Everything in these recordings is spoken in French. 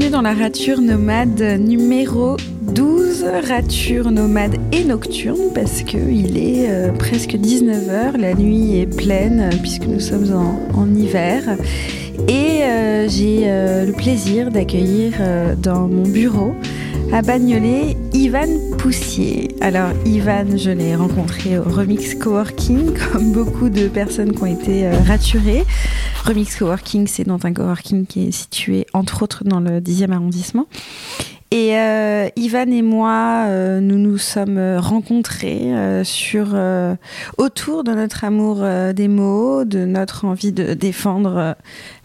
bienvenue dans la rature nomade numéro 12, rature nomade et nocturne parce qu'il est euh, presque 19h, la nuit est pleine euh, puisque nous sommes en, hiver et euh, j'ai le plaisir d'accueillir dans mon bureau à Bagnolet Ivan Poussier. Alors Ivan, je l'ai rencontré au Remix Coworking, comme beaucoup de personnes qui ont été raturées. Remix Coworking, c'est dans un coworking qui est situé entre autres dans le 10e arrondissement. Et euh, Ivan et moi, euh, nous nous sommes rencontrés sur autour de notre amour des mots, de notre envie de défendre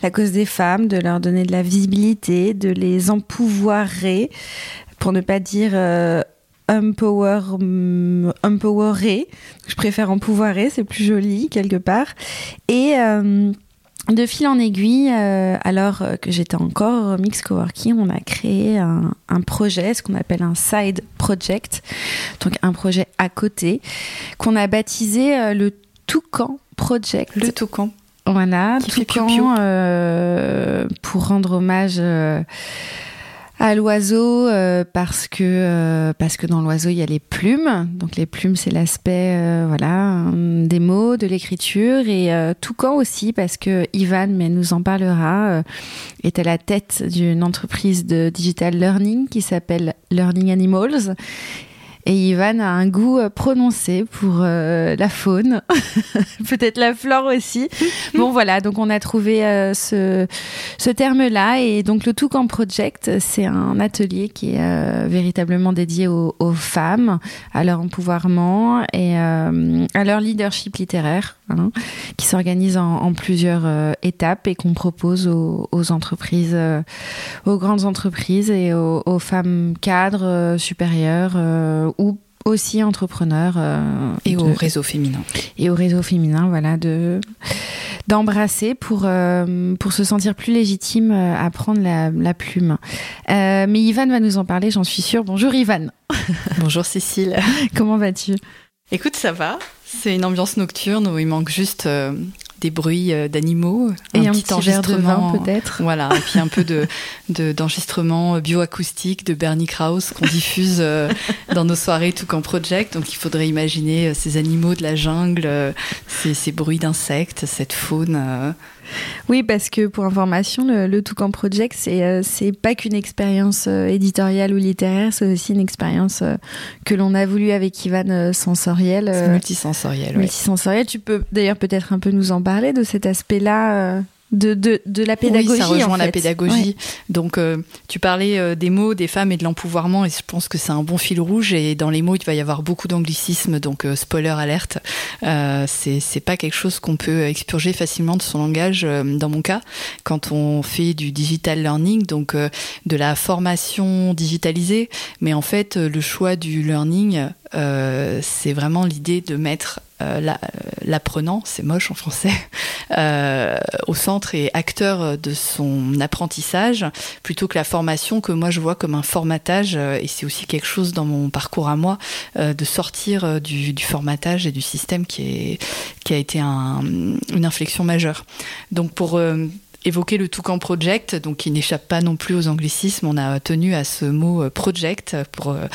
la cause des femmes, de leur donner de la visibilité, de les empouvoirer, pour ne pas dire euh, empower, mm, empowerer. Je préfère empouvoirer, c'est plus joli quelque part. Et euh, de fil en aiguille, euh, alors que j'étais encore mix coworking, on a créé un, un projet, ce qu'on appelle un side project, donc un projet à côté, qu'on a baptisé le Toucan Project. Le Toucan. Voilà, Toucan, pour rendre hommage à l'oiseau euh, parce que euh, parce que dans l'oiseau il y a les plumes. Donc les plumes c'est l'aspect euh, voilà des mots de l'écriture. Et Toucan aussi parce que Ivan mais nous en parlera est à la tête d'une entreprise de digital learning qui s'appelle Learning Animals et Ivan a un goût euh, prononcé pour euh, la faune, peut-être la flore aussi. bon voilà, donc on a trouvé euh, ce, ce terme-là. Et donc le Toucan Project, c'est un atelier qui est véritablement dédié aux, aux, femmes, à leur empouvoirment et à leur leadership littéraire, hein, qui s'organise en, en, plusieurs étapes et qu'on propose aux, aux entreprises, aux grandes entreprises et aux, aux femmes cadres supérieures ou aussi entrepreneurs euh, et au réseau féminin. Et au réseau féminin voilà de d'embrasser pour euh, pour se sentir plus légitime euh, à prendre la, la plume. Mais Ivan va nous en parler j'en suis sûre. Bonjour Ivan bonjour Cécile. Comment vas-tu? Écoute ça va c'est une ambiance nocturne où il manque juste des bruits euh, d'animaux, et un, petit, enregistrement peut-être. Voilà, et puis un peu de d'enregistrement bioacoustique de Bernie Krause qu'on diffuse euh, dans nos soirées tout qu'en project. Donc il faudrait imaginer euh, ces animaux de la jungle, ces, ces bruits d'insectes, cette faune. Oui, parce que pour information, le, le Toucan Project, c'est euh, pas qu'une expérience euh, éditoriale ou littéraire, c'est aussi une expérience euh, que l'on a voulu avec Ivan sensoriel. multisensoriel. Multisensoriel. Tu peux d'ailleurs peut-être un peu nous en parler de cet aspect-là de, de, de, la pédagogie. Oui, ça rejoint la pédagogie. Donc, euh, tu parlais euh, des mots, des femmes et de l'empouvoirment, et je pense que c'est un bon fil rouge. Et dans les mots, il va y avoir beaucoup d'anglicisme, donc euh, spoiler alerte. c'est pas quelque chose qu'on peut expurger facilement de son langage. dans mon cas, quand on fait du digital learning, donc de la formation digitalisée, mais en fait, le choix du learning, c'est vraiment l'idée de mettre euh, l'apprenant, c'est moche en français, euh, au centre et acteur de son apprentissage, plutôt que la formation que moi je vois comme un formatage, euh, et c'est aussi quelque chose dans mon parcours à moi, de sortir du, formatage et du système qui, a été un, une inflexion majeure. Donc pour évoquer le Toucan Project, donc qui n'échappe pas non plus aux anglicismes. On a tenu à ce mot euh, project pour euh,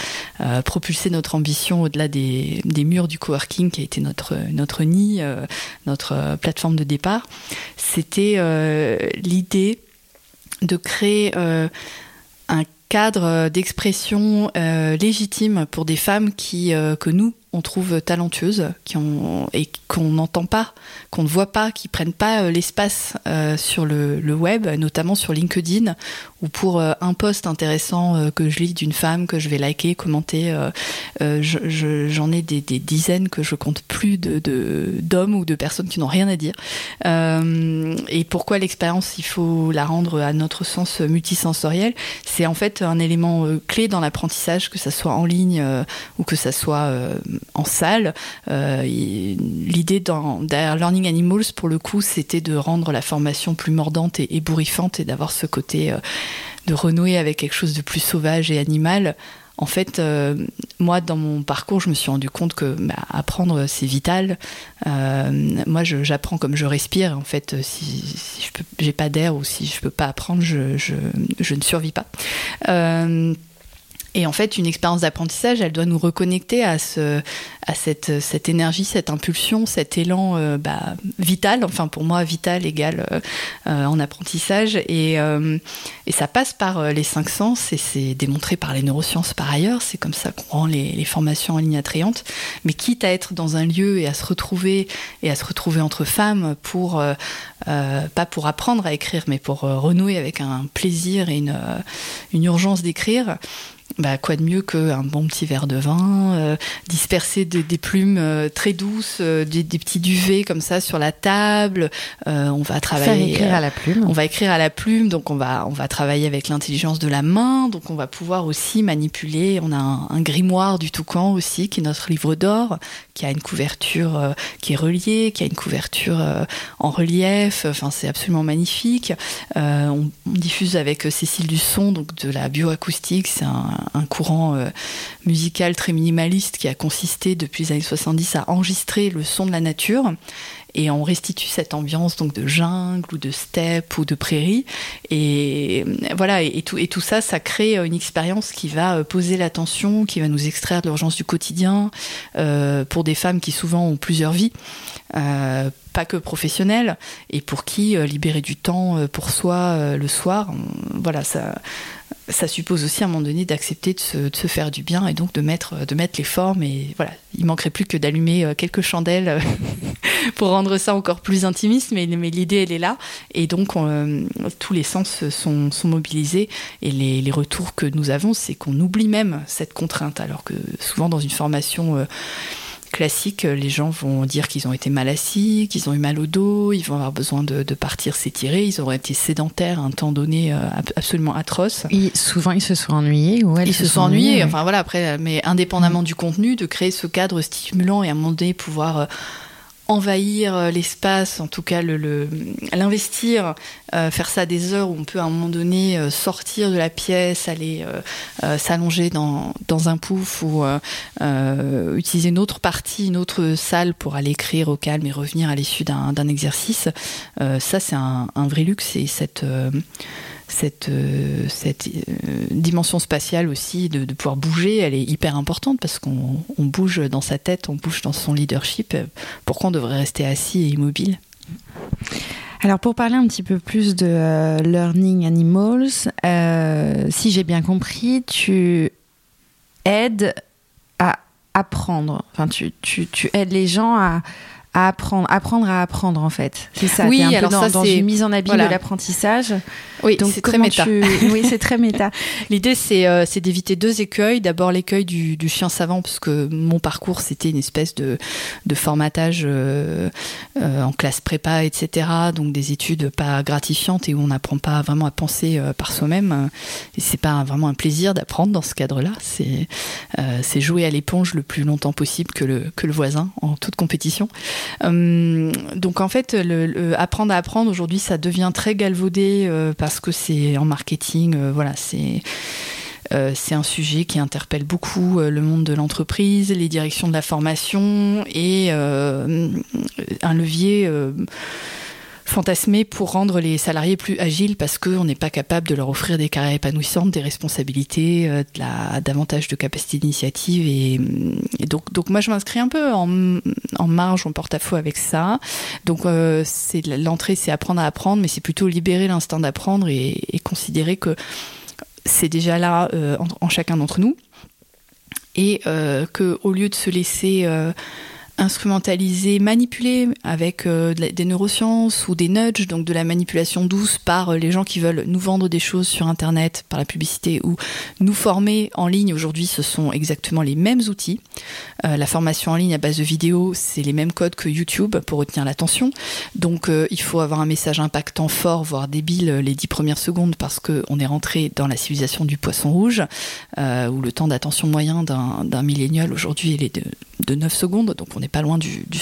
euh, propulser notre ambition au-delà des, murs du coworking qui a été notre, notre nid, notre plateforme de départ. C'était l'idée de créer un cadre d'expression légitime pour des femmes qui, que nous, on trouve talentueuses qui ont, et qu'on n'entend pas, qu'on ne voit pas, qui prennent pas euh, l'espace euh, sur le, web, notamment sur LinkedIn, ou pour euh, un post intéressant que je lis d'une femme que je vais liker, commenter. J'en ai des, des, dizaines que je compte plus de d'hommes ou de personnes qui n'ont rien à dire. et pourquoi l'expérience, il faut la rendre à notre sens multisensoriel? C'est en fait un élément clé dans l'apprentissage, que ça soit en ligne ou que ça soit en salle. Euh, l'idée derrière Learning Animals, pour le coup, c'était de rendre la formation plus mordante et ébouriffante et d'avoir ce côté euh, de renouer avec quelque chose de plus sauvage et animal en fait, euh, moi, dans mon parcours, je me suis rendu compte que bah, apprendre, c'est vital. Moi, j'apprends comme je respire. En fait, si, je n'ai pas d'air ou si je peux pas apprendre, je, ne survis pas. Et en fait, une expérience d'apprentissage, elle doit nous reconnecter à, ce, à cette, cette énergie, cette impulsion, cet élan euh, bah, vital. Enfin, pour moi, vital égale euh, euh, en apprentissage. Et, et, ça passe par les cinq sens, et c'est démontré par les neurosciences par ailleurs. C'est comme ça qu'on rend les, les, formations en ligne attrayantes. Mais quitte à être dans un lieu et à se retrouver, et à se retrouver entre femmes pour, pas pour apprendre à écrire, mais pour renouer avec un plaisir et une, une urgence d'écrire, bah, quoi de mieux qu'un bon petit verre de vin, euh, disperser de, des plumes euh, très douces, euh, des, des, petits duvets comme ça sur la table. On va travailler. écrire à la plume. On va écrire à la plume, donc on va on va travailler avec l'intelligence de la main, donc on va pouvoir aussi manipuler. On a un, un grimoire du Toucan aussi, qui est notre livre d'or, qui a une couverture qui est reliée, qui a une couverture en relief. Enfin, c'est absolument magnifique. On, on, diffuse avec Cécile Dusson, donc de la bioacoustique. C'est un un courant euh, musical très minimaliste qui a consisté depuis les années 70 à enregistrer le son de la nature. Et on restitue cette ambiance donc de jungle ou de steppe ou de prairie. Et euh, voilà et, tout et tout ça ça crée une expérience qui va euh, poser l'attention qui va nous extraire de l'urgence du quotidien euh, pour des femmes qui souvent ont plusieurs vies euh, pas que professionnelles et pour qui euh, libérer du temps pour soi le soir voilà ça ça suppose aussi à un moment donné d'accepter de se, faire du bien et donc de mettre, les formes. Et voilà, il manquerait plus que d'allumer euh, quelques chandelles pour rendre ça encore plus intimiste, mais, l'idée, elle est là. Et donc, on, euh, tous les sens sont, mobilisés. Et les, retours que nous avons, c'est qu'on oublie même cette contrainte, alors que souvent dans une formation... Euh, classique, les gens vont dire qu'ils ont été mal assis, qu'ils ont eu mal au dos, ils vont avoir besoin de, de partir s'étirer, ils auraient été sédentaires à un temps donné euh, absolument atroce. Et souvent ils se sont ennuyés ou elles ils se, sont ennuyés. Enfin voilà, après, mais indépendamment mmh. du contenu, de créer ce cadre stimulant et à un moment donné pouvoir euh, envahir euh, l'espace, en tout cas l'investir, euh, faire ça des heures où on peut à un moment donné euh, sortir de la pièce, aller s'allonger dans, dans, un pouf ou utiliser une autre partie, une autre salle pour aller écrire au calme et revenir à l'issue d'un exercice. ça, c'est un, un, vrai luxe et cette cette, euh, cette euh, dimension spatiale aussi de, de, pouvoir bouger, elle est hyper importante parce qu'on on bouge dans sa tête, on bouge dans son leadership. Pourquoi on devrait rester assis et immobile? Alors pour parler un petit peu plus de euh, Learning Animals, si j'ai bien compris, tu aides à apprendre, enfin tu, tu, tu aides les gens à, à apprendre, apprendre à apprendre en fait. C'est ça. Oui, un alors peu dans, ça, dans une mise en habit voilà. de l'apprentissage. Oui, c'est très méta. Tu... Oui, c'est très méta. L'idée, c'est euh, d'éviter deux écueils. D'abord l'écueil du, du, chien savant, parce que mon parcours, c'était une espèce de, de formatage euh, euh, en classe prépa, etc. Donc des études pas gratifiantes et où on n'apprend pas vraiment à penser euh, par soi-même. Et c'est pas vraiment un plaisir d'apprendre dans ce cadre-là. C'est jouer à l'éponge le plus longtemps possible que le, que le voisin en toute compétition. Euh, donc en fait, le, apprendre à apprendre aujourd'hui, ça devient très galvaudé euh, parce que c'est en marketing, euh, voilà, c'est c'est un sujet qui interpelle beaucoup le monde de l'entreprise, les directions de la formation et un levier fantasmé pour rendre les salariés plus agiles parce qu'on n'est pas capable de leur offrir des carrières épanouissantes, des responsabilités, euh, de la, davantage de capacité d'initiative. Et, donc, donc moi, je m'inscris un peu en, en marge, en porte-à-faux avec ça. Donc euh, l'entrée, c'est apprendre à apprendre, mais c'est plutôt libérer l'instinct d'apprendre et, considérer que c'est déjà là euh, en, en, chacun d'entre nous. Et euh, qu'au lieu de se laisser... Instrumentalisé, manipulé avec euh, des neurosciences ou des nudges, donc de la manipulation douce par euh, les gens qui veulent nous vendre des choses sur Internet, par la publicité ou nous former en ligne. Aujourd'hui, ce sont exactement les mêmes outils. Euh, la formation en ligne à base de vidéos, c'est les mêmes codes que YouTube pour retenir l'attention. Donc, il faut avoir un message impactant fort, voire débile les dix premières secondes parce qu'on est rentré dans la civilisation du poisson rouge, où le temps d'attention moyen d'un millénial aujourd'hui, est de, de 9 secondes. Donc, on est pas loin du, du,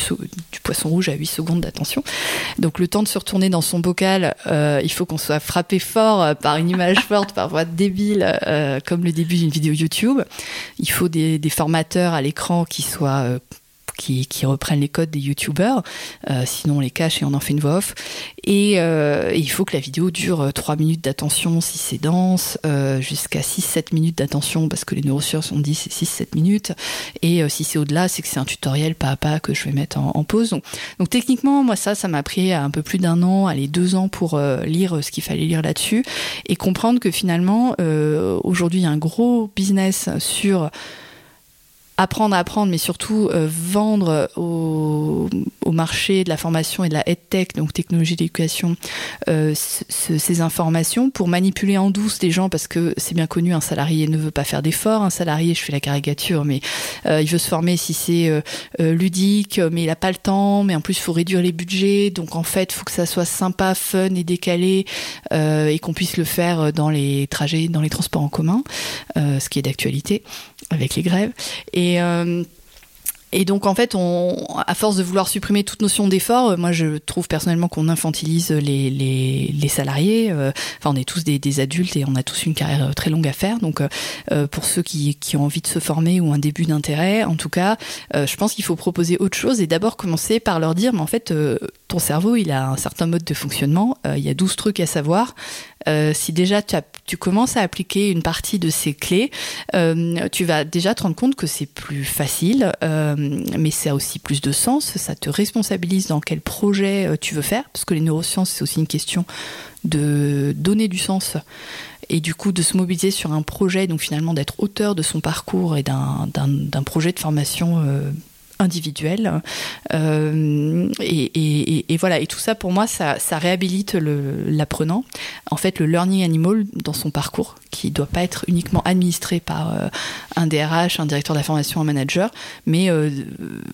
poisson rouge à 8 secondes d'attention. Donc le temps de se retourner dans son bocal, euh, il faut qu'on soit frappé fort par une image forte, parfois débile, euh, comme le début d'une vidéo YouTube. Il faut des, des formateurs à l'écran qui soient euh, qui, reprennent les codes des youtubeurs, euh, sinon on les cache et on en fait une voix off. Et, euh, il faut que la vidéo dure 3 minutes d'attention si c'est dense, euh, jusqu'à 6-7 minutes d'attention parce que les neurosciences ont dit c'est 6-7 minutes. Et si c'est au-delà, c'est que c'est un tutoriel pas à pas que je vais mettre en, pause. Donc, techniquement, moi ça, ça m'a pris un peu plus d'un an, allez deux ans pour lire ce qu'il fallait lire là-dessus et comprendre que finalement, aujourd'hui, il y a un gros business sur apprendre à apprendre, mais surtout euh, vendre au, au, marché de la formation et de la tech, donc technologie d'éducation, euh, ces informations pour manipuler en douce les gens, parce que c'est bien connu, un salarié ne veut pas faire d'efforts, un salarié, je fais la caricature, mais euh, il veut se former si c'est ludique, mais il n'a pas le temps, mais en plus il faut réduire les budgets, donc en fait il faut que ça soit sympa, fun et décalé, et qu'on puisse le faire dans les trajets, dans les transports en commun, ce qui est d'actualité avec les grèves. Et euh, et donc en fait, on, à force de vouloir supprimer toute notion d'effort, euh, moi je trouve personnellement qu'on infantilise les, les, les salariés. Euh, enfin, on est tous des, adultes et on a tous une carrière très longue à faire. Donc pour ceux qui, qui, ont envie de se former ou un début d'intérêt, en tout cas, je pense qu'il faut proposer autre chose et d'abord commencer par leur dire, mais en fait, ton cerveau, il a un certain mode de fonctionnement. il y a 12 trucs à savoir. Si déjà tu, commences à appliquer une partie de ces clés, tu vas déjà te rendre compte que c'est plus facile. Euh, mais ça a aussi plus de sens, ça te responsabilise dans quel projet euh, tu veux faire, parce que les neurosciences, c'est aussi une question de donner du sens et du coup de se mobiliser sur un projet, donc finalement d'être auteur de son parcours et d'un projet de formation individuel. Euh, et, voilà, et tout ça pour moi, ça, réhabilite l'apprenant. En fait, le learning animal dans son parcours, qui ne doit pas être uniquement administré par euh, un DRH, un directeur de la formation, un manager, mais euh,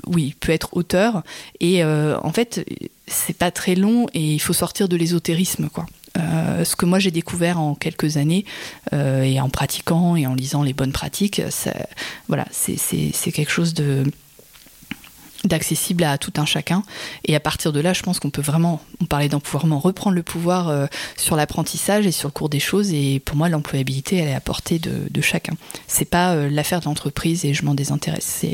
oui, peut être auteur. Et en fait, c'est pas très long et il faut sortir de l'ésotérisme, quoi. ce que moi j'ai découvert en quelques années et en pratiquant et en lisant les bonnes pratiques, voilà, c'est quelque chose de d'accessible à tout un chacun. Et à partir de là, je pense qu'on peut vraiment, on parlait d'empouvoirment, reprendre le pouvoir euh, sur l'apprentissage et sur le cours des choses. Et pour moi, l'employabilité, elle est à portée de, de chacun. C'est pas euh, l'affaire de l'entreprise et je m'en désintéresse.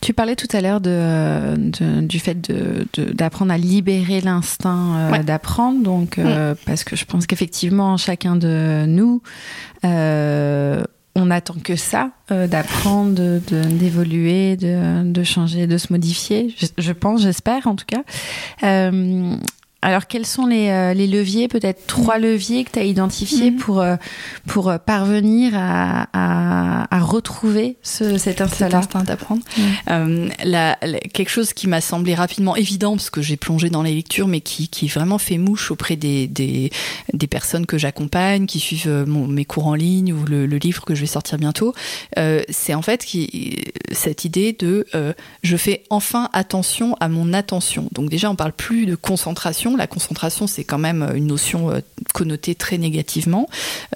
Tu parlais tout à l'heure de, du fait d'apprendre à libérer l'instinct euh, d'apprendre. Donc, mm. parce que je pense qu'effectivement, chacun de nous on attend que ça, euh, d'apprendre, d'évoluer, de, de, changer, de se modifier. Je, pense, j'espère en tout cas. Euh, alors, quels sont les, euh, les leviers, peut-être trois leviers que tu as identifiés mhm. pour, euh, pour euh, parvenir à, à, à retrouver ce, cet instinct d'apprendre euh, Quelque chose qui m'a semblé rapidement évident, parce que j'ai plongé dans les lectures, mais qui, qui vraiment fait mouche auprès des, des, des personnes que j'accompagne, qui suivent mon, mes cours en ligne ou le, le, livre que je vais sortir bientôt, c'est en fait qui, cette idée de je fais enfin attention à mon attention. Donc déjà, on parle plus de concentration la concentration, c'est quand même une notion euh, connotée très négativement.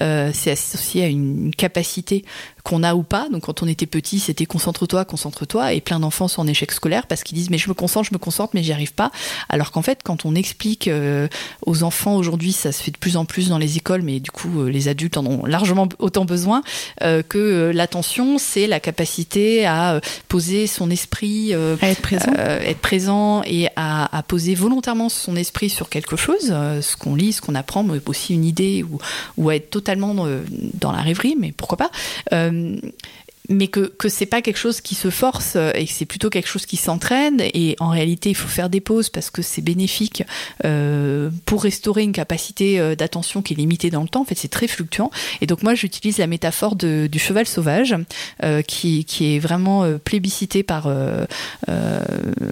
Euh, c'est associé à une capacité qu'on a ou pas. Donc quand on était petit, c'était concentre-toi, concentre-toi, et plein d'enfants sont en échec scolaire parce qu'ils disent mais je me concentre, je me concentre, mais j'y arrive pas. Alors qu'en fait, quand on explique euh, aux enfants aujourd'hui, ça se fait de plus en plus dans les écoles, mais du coup euh, les adultes en ont largement autant besoin euh, que l'attention, c'est la capacité à poser son esprit, à être présent, être présent et à, à, poser volontairement son esprit sur quelque chose, ce qu'on lit, ce qu'on apprend, mais aussi une idée ou, ou à être totalement dans la rêverie, mais pourquoi pas Um. Mais que que c'est pas quelque chose qui se force euh, et que c'est plutôt quelque chose qui s'entraîne. Et en réalité il faut faire des pauses parce que c'est bénéfique euh, pour restaurer une capacité euh, d'attention qui est limitée dans le temps. En fait c'est très fluctuant. Et donc moi j'utilise la métaphore du cheval sauvage qui, qui est vraiment euh, plébiscité par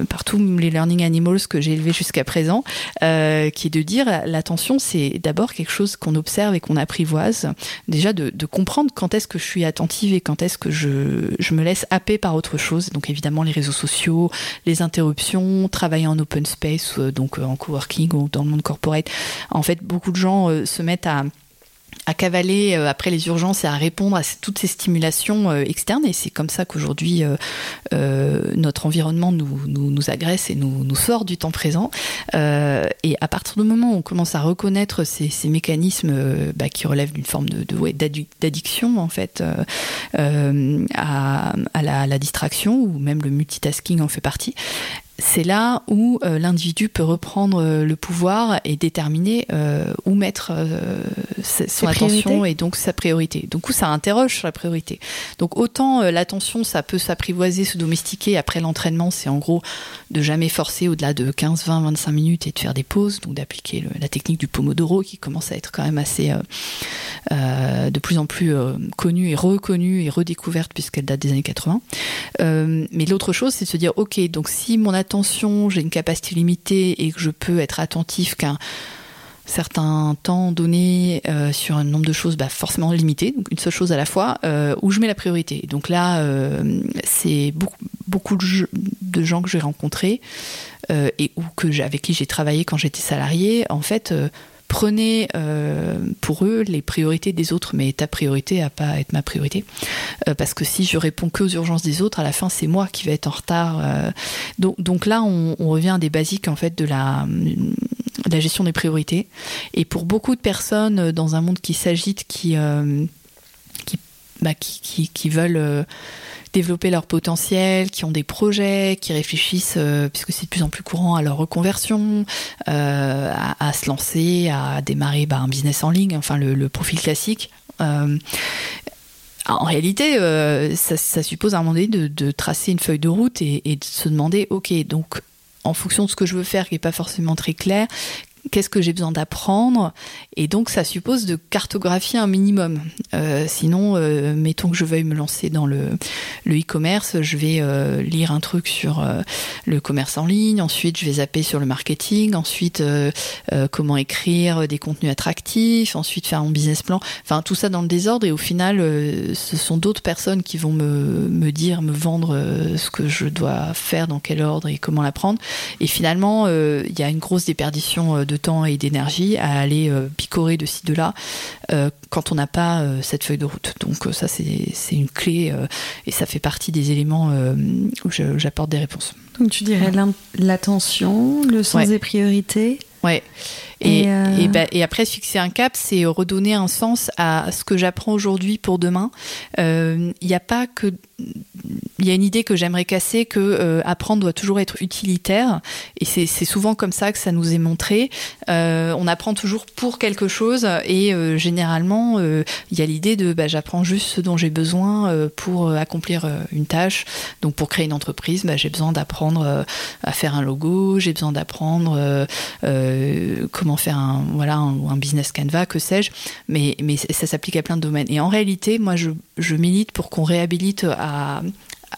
par tous les learning animals que j'ai élevés jusqu'à présent qui est de dire l'attention c'est d'abord quelque chose qu'on observe et qu'on apprivoise. Déjà de, de comprendre quand est-ce que je suis attentive et quand est-ce que je je, me laisse happer par autre chose. Donc évidemment les réseaux sociaux, les interruptions, travailler en open space, euh, donc euh, en coworking ou dans le monde corporate. En fait, beaucoup de gens euh, se mettent à à cavaler euh, après les urgences et à répondre à toutes ces stimulations euh, externes. Et c'est comme ça qu'aujourd'hui, euh, notre environnement nous, nous, agresse et nous, nous, sort du temps présent. et à partir du moment où on commence à reconnaître ces, mécanismes bah, qui relèvent d'une forme de, d'addiction, en fait, à, à, la, à la distraction, ou même le multitasking en fait partie, c'est là où euh, l'individu peut reprendre euh, le pouvoir et déterminer euh, où mettre son attention et donc sa priorité. Donc ça interroge sur la priorité. Donc autant l'attention, ça peut s'apprivoiser, se domestiquer. Après l'entraînement, c'est en gros de jamais forcer au-delà de 15, 20, 25 minutes et de faire des pauses, donc d'appliquer la technique du Pomodoro qui commence à être quand même assez de plus en plus connue et reconnue et redécouverte puisqu'elle date des années 80. mais l'autre chose, c'est de se dire, ok, donc si mon attention, j'ai une capacité limitée et que je peux être attentif qu'un certain temps donné euh, sur un nombre de choses bah, forcément limité, donc une seule chose à la fois, euh, où je mets la priorité. Donc là, euh, c'est beaucoup, beaucoup de, gens que j'ai rencontrés et que avec qui j'ai travaillé quand j'étais salarié, en fait, prenez euh, pour eux les priorités des autres, mais ta priorité n'a pas à être ma priorité. Euh, parce que si je réponds que aux urgences des autres, à la fin, c'est moi qui vais être en retard. Euh. Donc, donc, là, on, revient à des basiques en fait de la, gestion des priorités. Et pour beaucoup de personnes dans un monde qui s'agite, qui, qui, bah, qui, qui, veulent développer leur potentiel, qui ont des projets, qui réfléchissent, euh, puisque c'est de plus en plus courant, à leur reconversion, euh, à, se lancer, à démarrer bah, un business en ligne, enfin le, profil classique. Euh, en réalité, ça, suppose à un moment donné de, tracer une feuille de route et, et, de se demander, ok, donc en fonction de ce que je veux faire, qui n'est pas forcément très clair, qu'est-ce que j'ai besoin d'apprendre et donc ça suppose de cartographier un minimum. Euh, sinon euh, mettons que je veuille me lancer dans le e-commerce je vais euh, lire un truc sur le commerce en ligne ensuite je vais zapper sur le marketing ensuite comment écrire des contenus attractifs ensuite faire mon business plan. Enfin tout ça dans le désordre. Et au final ce sont d'autres personnes qui vont me, me dire me vendre ce que je dois faire dans quel ordre et comment l'apprendre. Et finalement il y a une grosse déperdition de de temps et d'énergie à aller euh, picorer de ci, de là, euh, quand on n'a pas euh, cette feuille de route. Donc ça, c'est une clé et ça fait partie des éléments où j'apporte des réponses. Donc tu dirais l'attention, le sens des priorités Ouais. Et, et, bah, et, après, fixer un cap, c'est redonner un sens à ce que j'apprends aujourd'hui pour demain. Il n'y a pas que il y a une idée que j'aimerais casser que euh, apprendre doit toujours être utilitaire et c'est souvent comme ça que ça nous est montré. Euh, on apprend toujours pour quelque chose et euh, généralement il y a l'idée de bah, j'apprends juste ce dont j'ai besoin pour accomplir une tâche. Donc pour créer une entreprise, bah, j'ai besoin d'apprendre à faire un logo, j'ai besoin d'apprendre comment faire un voilà un, business canvas, que sais-je. Mais ça s'applique à plein de domaines. Et en réalité, moi je, milite pour qu'on réhabilite à,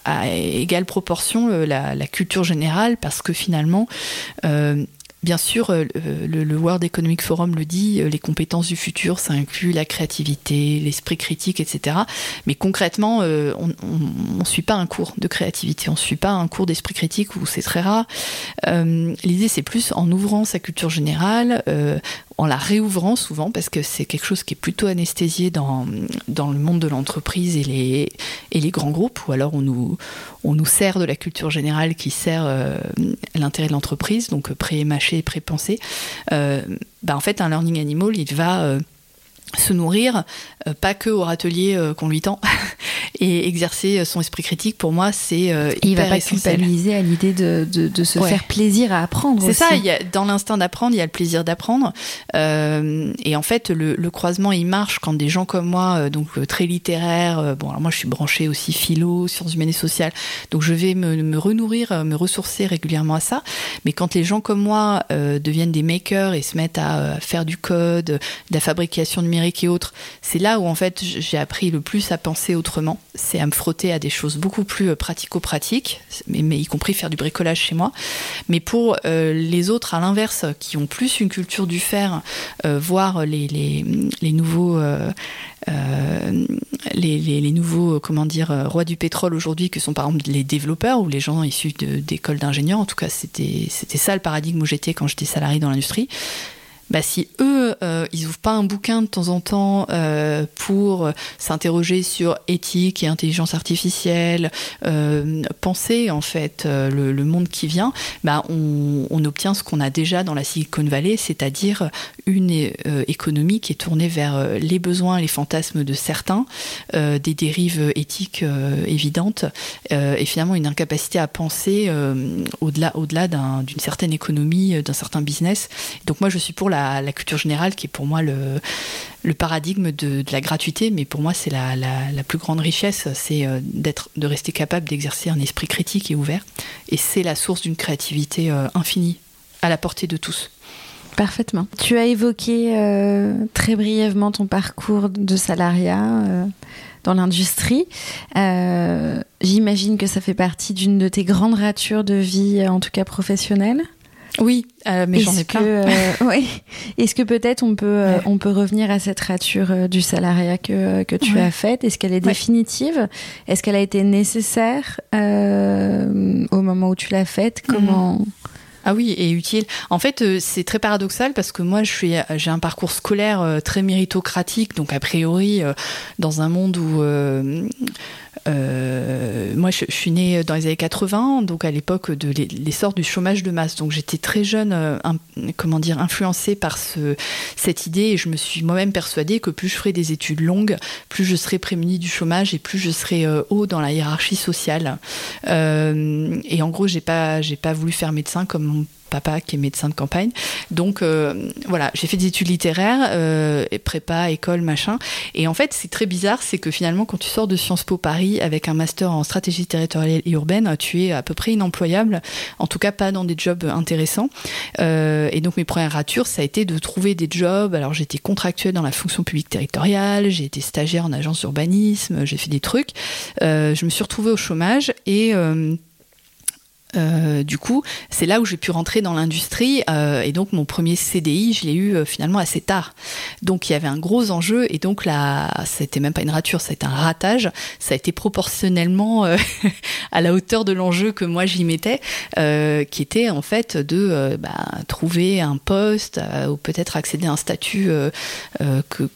à égale proportion euh, la, culture générale parce que finalement euh, Bien sûr, euh, le, World Economic Forum le dit, les compétences du futur, ça inclut la créativité, l'esprit critique, etc. Mais concrètement, on ne suit pas un cours de créativité, on ne suit pas un cours d'esprit critique où c'est très rare. L'idée, c'est plus en ouvrant sa culture générale, en la réouvrant souvent, parce que c'est quelque chose qui est plutôt anesthésié dans, dans le monde de l'entreprise et les, et les grands groupes, ou alors on nous, on nous sert de la culture générale qui sert euh, l'intérêt de l'entreprise, donc pré-mâché, pré-pensé. Euh, bah en fait, un learning animal, il va... Euh, se nourrir, euh, pas que au râtelier euh, qu'on lui tend, et exercer son esprit critique, pour moi, c'est euh, Il va pas culpabiliser à l'idée de, de, se faire plaisir à apprendre. C'est ça, il y a, dans l'instinct d'apprendre, il y a le plaisir d'apprendre. et en fait, le, le, croisement, il marche quand des gens comme moi, donc très littéraires, bon, alors moi je suis branchée aussi philo, sciences humaines et sociales, donc je vais me, me renourrir, me ressourcer régulièrement à ça. Mais quand les gens comme moi deviennent des makers et se mettent à faire du code, de la fabrication numérique, et autres, c'est là où en fait j'ai appris le plus à penser autrement. C'est à me frotter à des choses beaucoup plus euh, pratico-pratiques, mais, y compris faire du bricolage chez moi. Mais pour euh, les autres, à l'inverse, qui ont plus une culture du faire, euh, voir les, nouveaux. les, les, nouveaux comment dire rois du pétrole aujourd'hui que sont par exemple les développeurs ou les gens issus d'écoles d'ingénieurs en tout cas c'était c'était ça le paradigme où j'étais quand j'étais salarié dans l'industrie bah, si eux, euh, ils ouvrent pas un bouquin de temps en temps euh, pour s'interroger sur éthique et intelligence artificielle, euh, penser en fait euh, le, monde qui vient, bah, on, obtient ce qu'on a déjà dans la Silicon Valley, c'est-à-dire une euh, économie qui est tournée vers les besoins, les fantasmes de certains, des dérives éthiques évidentes, et finalement une incapacité à penser au-delà d'une certaine économie, d'un certain business. Donc moi, je suis pour la la, culture générale qui est pour moi le, paradigme de, la gratuité, mais pour moi c'est la, la, plus grande richesse, c'est euh, d'être, de rester capable d'exercer un esprit critique et ouvert, et c'est la source d'une créativité euh, infinie, à la portée de tous. Parfaitement. Tu as évoqué euh, très brièvement ton parcours de salariat dans l'industrie. J'imagine que ça fait partie d'une de tes grandes ratures de vie, en tout cas professionnelle. Oui, euh, mais j'en ai plein. Euh, oui. Est-ce que peut-être on peut euh, ouais. on peut revenir à cette rature euh, du salariat que que tu ouais. as faite? Est-ce qu'elle est définitive? Ouais. Est-ce qu'elle a été nécessaire euh, au moment où tu l'as faite? Comment? Mmh. Ah oui, et utile. En fait, euh, c'est très paradoxal parce que moi, je suis, j'ai un parcours scolaire très méritocratique, donc a priori, dans un monde où euh, moi, je, suis née dans les années 80, donc à l'époque de l'essor du chômage de masse. Donc j'étais très jeune, euh, comment dire, influencée par ce, cette idée, et je me suis moi-même persuadée que plus je ferais des études longues, plus je serais prémunie du chômage et plus je serais euh, haut dans la hiérarchie sociale. Euh, et en gros, j'ai pas, j'ai pas voulu faire médecin comme mon papa qui est médecin de campagne. Donc euh, voilà, j'ai fait des études littéraires, euh, prépa, école, machin. Et en fait, c'est très bizarre, c'est que finalement, quand tu sors de Sciences Po Paris avec un master en stratégie territoriale et urbaine, tu es à peu près inemployable, en tout cas pas dans des jobs intéressants. Euh, et donc mes premières ratures, ça a été de trouver des jobs. Alors j'étais contractuelle dans la fonction publique territoriale, j'ai été stagiaire en agence d'urbanisme, j'ai fait des trucs. Je me suis retrouvée au chômage et euh, du coup, c'est là où j'ai pu rentrer dans l'industrie euh, et donc mon premier CDI, je l'ai eu euh, finalement assez tard. Donc il y avait un gros enjeu et donc là, c'était même pas une rature, c'était un ratage. Ça a été proportionnellement à la hauteur de l'enjeu que moi j'y mettais, qui était en fait de bah, trouver un poste ou peut-être accéder à un statut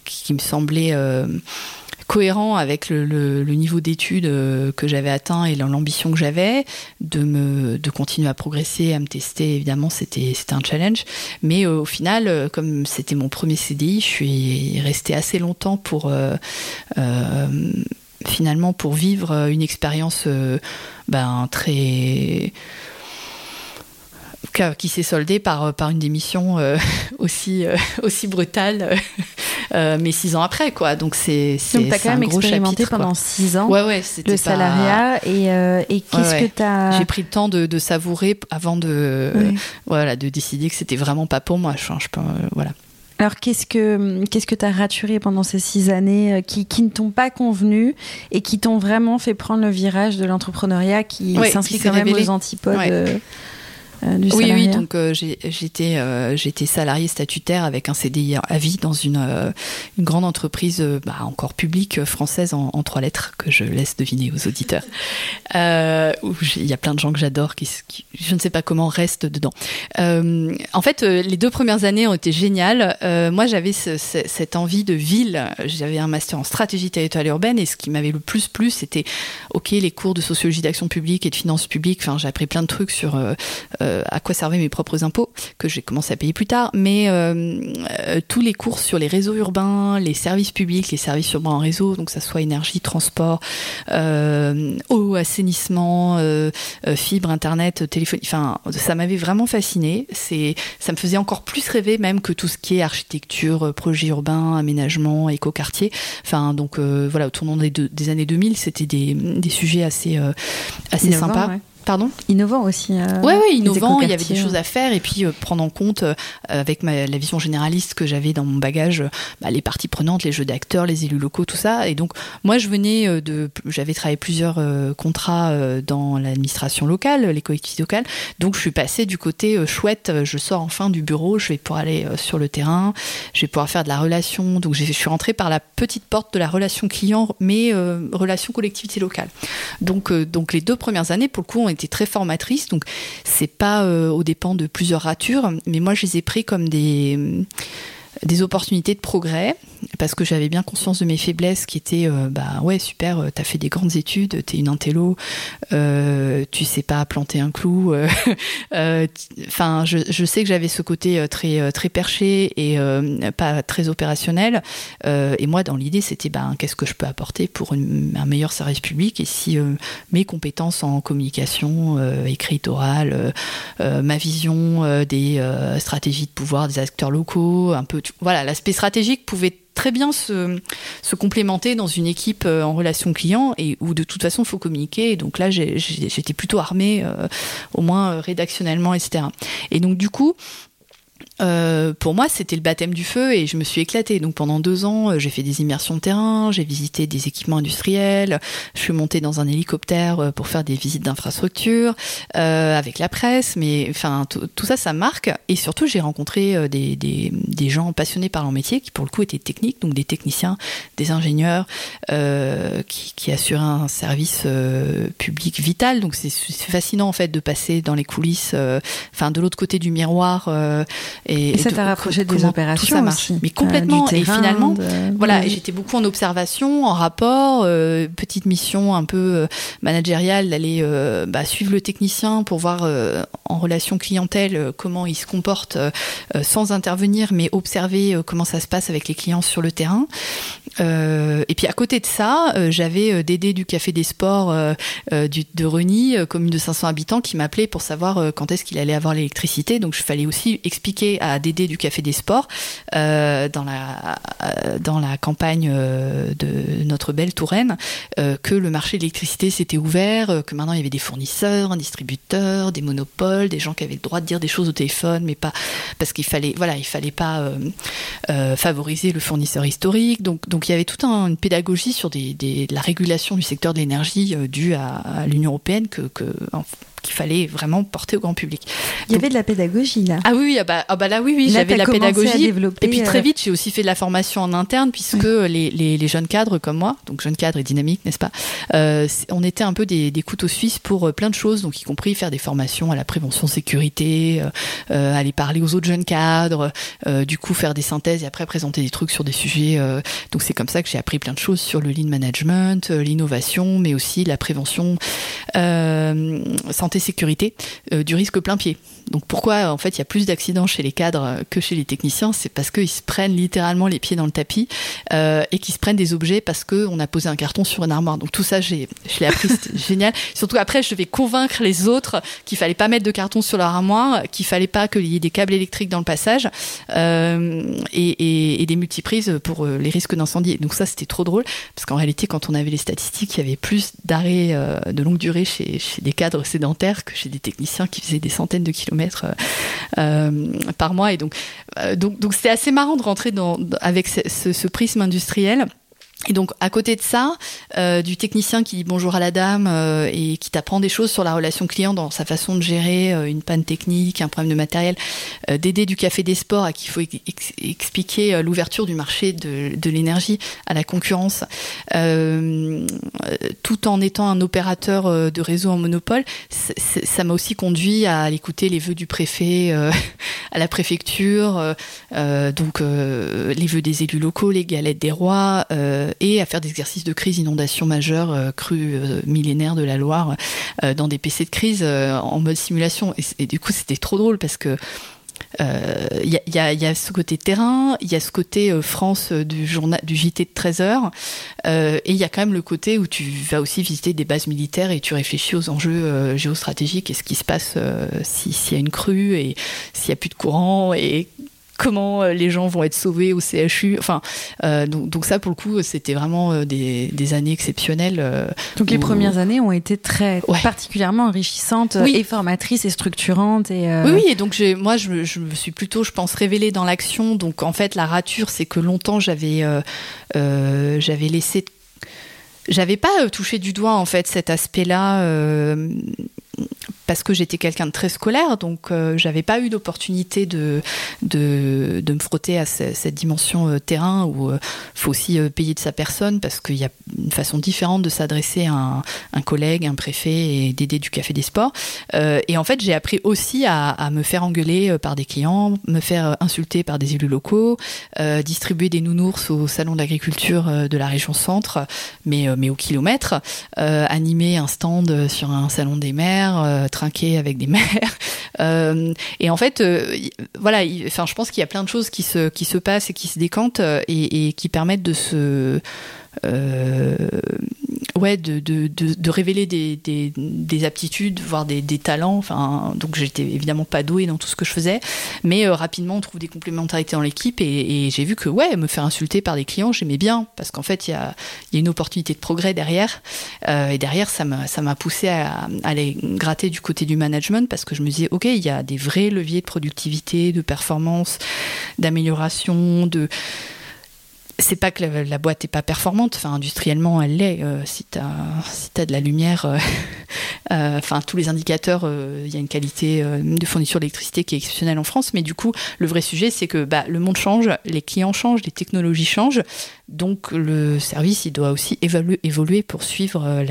qui me semblait cohérent avec le, niveau d'études euh, que j'avais atteint et l'ambition que j'avais de me de continuer à progresser à me tester. Évidemment c'était un challenge. Mais euh, au final euh, comme c'était mon premier CDI je suis resté assez longtemps pour finalement pour vivre une expérience ben très qui s'est soldée par, par une démission euh, aussi, euh, aussi brutale euh, mais six ans après quoi. Donc c'est donc as quand même expérimenté chapitre, pendant six ans ouais, ouais, le salariat pas... et, euh, et qu'est-ce ouais, que tu as j'ai pris le temps de, de savourer avant de voilà de décider que c'était vraiment pas pour moi je, je peux, voilà. Alors qu'est-ce que qu'est-ce que tu as raturé pendant ces six années euh, qui, qui ne t'ont pas convenu et qui t'ont vraiment fait prendre le virage de l'entrepreneuriat qui s'inscrit quand révélé. même aux antipodes euh, euh, du oui, salariat. oui, donc euh, j'étais euh, j'étais salarié statutaire avec un CDI à vie dans une, euh, une grande entreprise euh, bah, encore publique française en, en, trois lettres que je laisse deviner aux auditeurs. Euh, il y a plein de gens que j'adore qui, qui, je ne sais pas comment restent dedans. Euh, en fait, euh, les deux premières années ont été géniales. Euh, moi, j'avais ce, ce, cette envie de ville. J'avais un master en stratégie territoriale urbaine et ce qui m'avait le plus plu, c'était ok les cours de sociologie d'action publique et de finances publiques. Enfin, j'ai appris plein de trucs sur euh, euh, à quoi servaient mes propres impôts que j'ai commencé à payer plus tard, mais euh, euh, tous les cours sur les réseaux urbains, les services publics, les services urbains en réseau, donc ça soit énergie, transport, eau, assainissement, fibre, internet, téléphone, enfin ça m'avait vraiment fasciné. Ça me faisait encore plus rêver même que tout ce qui est architecture, projet urbain, aménagement, écoquartier. Enfin donc voilà, au tournant des, des années 2000, c'était des, des sujets assez assez sympas. Ouais. Pardon Innovant aussi. Euh, oui, ouais, innovant. Il y avait des choses à faire et puis euh, prendre en compte, euh, avec ma, la vision généraliste que j'avais dans mon bagage, bah, les parties prenantes, les jeux d'acteurs, les élus locaux, tout ça. Et donc, moi, je venais euh, de. J'avais travaillé plusieurs euh, contrats euh, dans l'administration locale, les collectivités locales. Donc, je suis passée du côté euh, chouette. Je sors enfin du bureau, je vais pouvoir aller euh, sur le terrain, je vais pouvoir faire de la relation. Donc, je suis rentrée par la petite porte de la relation client, mais euh, relation collectivité locale. Donc, euh, donc, les deux premières années, pour le coup, ont très formatrices. Donc, c'est pas au dépend de plusieurs ratures, mais moi, je les ai pris comme des des opportunités de progrès parce que j'avais bien conscience de mes faiblesses qui étaient euh, bah ouais super euh, t'as fait des grandes études t'es une intello euh, tu sais pas planter un clou euh, enfin je, je, sais que j'avais ce côté très très perché et pas très opérationnel et moi dans l'idée c'était ben qu'est-ce que je peux apporter pour un meilleur service public et si mes compétences en communication écrite orale ma vision des stratégies de pouvoir des acteurs locaux un peu voilà, l'aspect stratégique pouvait très bien se, se, complémenter dans une équipe euh, en relation client et où de toute façon il faut communiquer. donc là, j'étais plutôt armée, euh, au moins euh, rédactionnellement, etc. Et donc du coup, euh, pour moi, c'était le baptême du feu et je me suis éclatée. Donc pendant deux ans, euh, j'ai fait des immersions de terrain, j'ai visité des équipements industriels, je suis montée dans un hélicoptère euh, pour faire des visites d'infrastructures euh, avec la presse. Mais enfin, tout ça, ça marque. Et surtout, j'ai rencontré des, des, des, gens passionnés par leur métier qui, pour le coup, étaient techniques, donc des techniciens, des ingénieurs euh, qui, qui, assuraient un service public vital. Donc c'est fascinant en fait de passer dans les coulisses, enfin de l'autre côté du miroir et, ça t'a rapproché des opérations tout ça marche. Mais complètement. et finalement, voilà, j'étais beaucoup en observation, en rapport, euh, petite mission un peu euh, managériale d'aller euh, bah, suivre le technicien pour voir en relation clientèle comment il se comporte sans intervenir, mais observer comment ça se passe avec les clients sur le terrain. Et puis à côté de ça, j'avais Dédé du Café des Sports de Reny, commune de 500 habitants, qui m'appelait pour savoir quand est-ce qu'il allait avoir l'électricité. Donc je fallait aussi expliquer à Dédé du Café des Sports euh, dans, la, euh, dans la campagne euh, de notre belle Touraine que le marché de l'électricité s'était ouvert, que maintenant il y avait des fournisseurs, un distributeur, des monopoles, des gens qui avaient le droit de dire des choses au téléphone, mais pas parce qu'il fallait voilà il fallait pas favoriser le fournisseur historique. Donc donc il y avait toute un, une pédagogie sur des, la régulation du secteur de l'énergie due à, à l'Union européenne que, que qu'il fallait vraiment porter au grand public. Il y avait de la pédagogie là. Ah oui, ah bah, ah bah là oui, oui, j'avais de la pédagogie. Et puis très euh, vite, j'ai aussi fait de la formation en interne puisque les, les, les, jeunes cadres comme moi, donc jeunes cadres et dynamiques, n'est-ce pas euh, On était un peu des, des, couteaux suisses pour euh, plein de choses, donc y compris faire des formations à la prévention sécurité, euh, aller parler aux autres jeunes cadres, euh, du coup faire des synthèses et après présenter des trucs sur des sujets. Donc c'est comme ça que j'ai appris plein de choses sur le lean management, l'innovation, mais aussi la prévention santé sécurité euh, du risque plein pied. Donc pourquoi en fait il y a plus d'accidents chez les cadres que chez les techniciens C'est parce qu'ils se prennent littéralement les pieds dans le tapis euh, et qu'ils se prennent des objets parce qu'on a posé un carton sur une armoire. Donc tout ça, j'ai, je l'ai appris, c'était génial. Surtout après, je devais convaincre les autres qu'il fallait pas mettre de carton sur leur armoire, qu'il fallait pas qu'il y ait des câbles électriques dans le passage euh, et, et, et, des multiprises pour euh, les risques d'incendie. Donc ça, c'était trop drôle parce qu'en réalité, quand on avait les statistiques, il y avait plus d'arrêts euh, de longue durée chez, chez des cadres sédentaires que chez des techniciens qui faisaient des centaines de kilomètres euh, euh, par mois. Et donc, euh, donc, donc c'était assez marrant de rentrer dans, avec ce prisme industriel. Et donc, à côté de ça, euh, du technicien qui dit bonjour à la dame euh, et qui t'apprend des choses sur la relation client dans sa façon de gérer euh, une panne technique, un problème de matériel, d'aider du café des sports à qui il faut ex expliquer l'ouverture du marché de, l'énergie à la concurrence, tout en étant un opérateur de réseau en monopole, ça m'a aussi conduit à écouter les vœux du préfet à la préfecture, donc les vœux des élus locaux, les galettes des rois. Et à faire des exercices de crise inondation majeure euh, crue euh, millénaire de la Loire euh, dans des PC de crise euh, en mode simulation. Et, du coup, c'était trop drôle parce que il euh, y, a, ce côté terrain, il y a ce côté euh, France euh, du, journal, du JT de 13 heures, euh, et il y a quand même le côté où tu vas aussi visiter des bases militaires et tu réfléchis aux enjeux euh, géostratégiques et ce qui se passe s'il si y a une crue et s'il y a plus de courant comment euh, les gens vont être sauvés au CHU. Enfin, euh, donc, donc, ça, pour le coup, c'était vraiment euh, des, des, années exceptionnelles. Euh, donc où... les premières années ont été très ouais. particulièrement enrichissantes oui. et formatrices et structurantes. Et euh... Oui, oui. Et donc moi, je, je, me suis plutôt, je pense, révélée dans l'action. Donc en fait, la rature, c'est que longtemps, j'avais j'avais laissé j'avais pas touché du doigt en fait cet aspect-là euh, parce que j'étais quelqu'un de très scolaire, donc j'avais pas eu d'opportunité de, de, de, me frotter à cette dimension terrain où il faut aussi payer de sa personne parce qu'il y a une façon différente de s'adresser à un, un, collègue, un préfet et d'aider du café des sports. et en fait, j'ai appris aussi à, à, me faire engueuler par des clients, me faire insulter par des élus locaux, distribuer des nounours au salon d'agriculture de la région centre, mais, mais au kilomètre, animer un stand sur un salon des maires, trinquer avec des maires. et en fait, voilà, enfin, je pense qu'il y a plein de choses qui se, passent et qui se décantent et, qui permettent de se euh, ouais, de, de, de, révéler des, des, des, aptitudes, voire des, talents. Enfin, donc j'étais évidemment pas douée dans tout ce que je faisais, mais euh, rapidement on trouve des complémentarités dans l'équipe et, j'ai vu que ouais, me faire insulter par des clients, j'aimais bien. Parce qu'en fait il y a, y a, une opportunité de progrès derrière. Euh, et derrière ça m'a ça m'a poussé à, aller gratter du côté du management parce que je me disais ok il y a des vrais leviers de productivité, de performance, d'amélioration, de c'est pas que la, boîte est pas performante, enfin industriellement elle l'est. Euh, si tu as, si as de la lumière, euh, euh, enfin tous les indicateurs, il y a une qualité de fourniture d'électricité qui est exceptionnelle en France. Mais du coup, le vrai sujet, c'est que bah, le monde change, les clients changent, les technologies changent, donc le service il doit aussi évoluer, pour suivre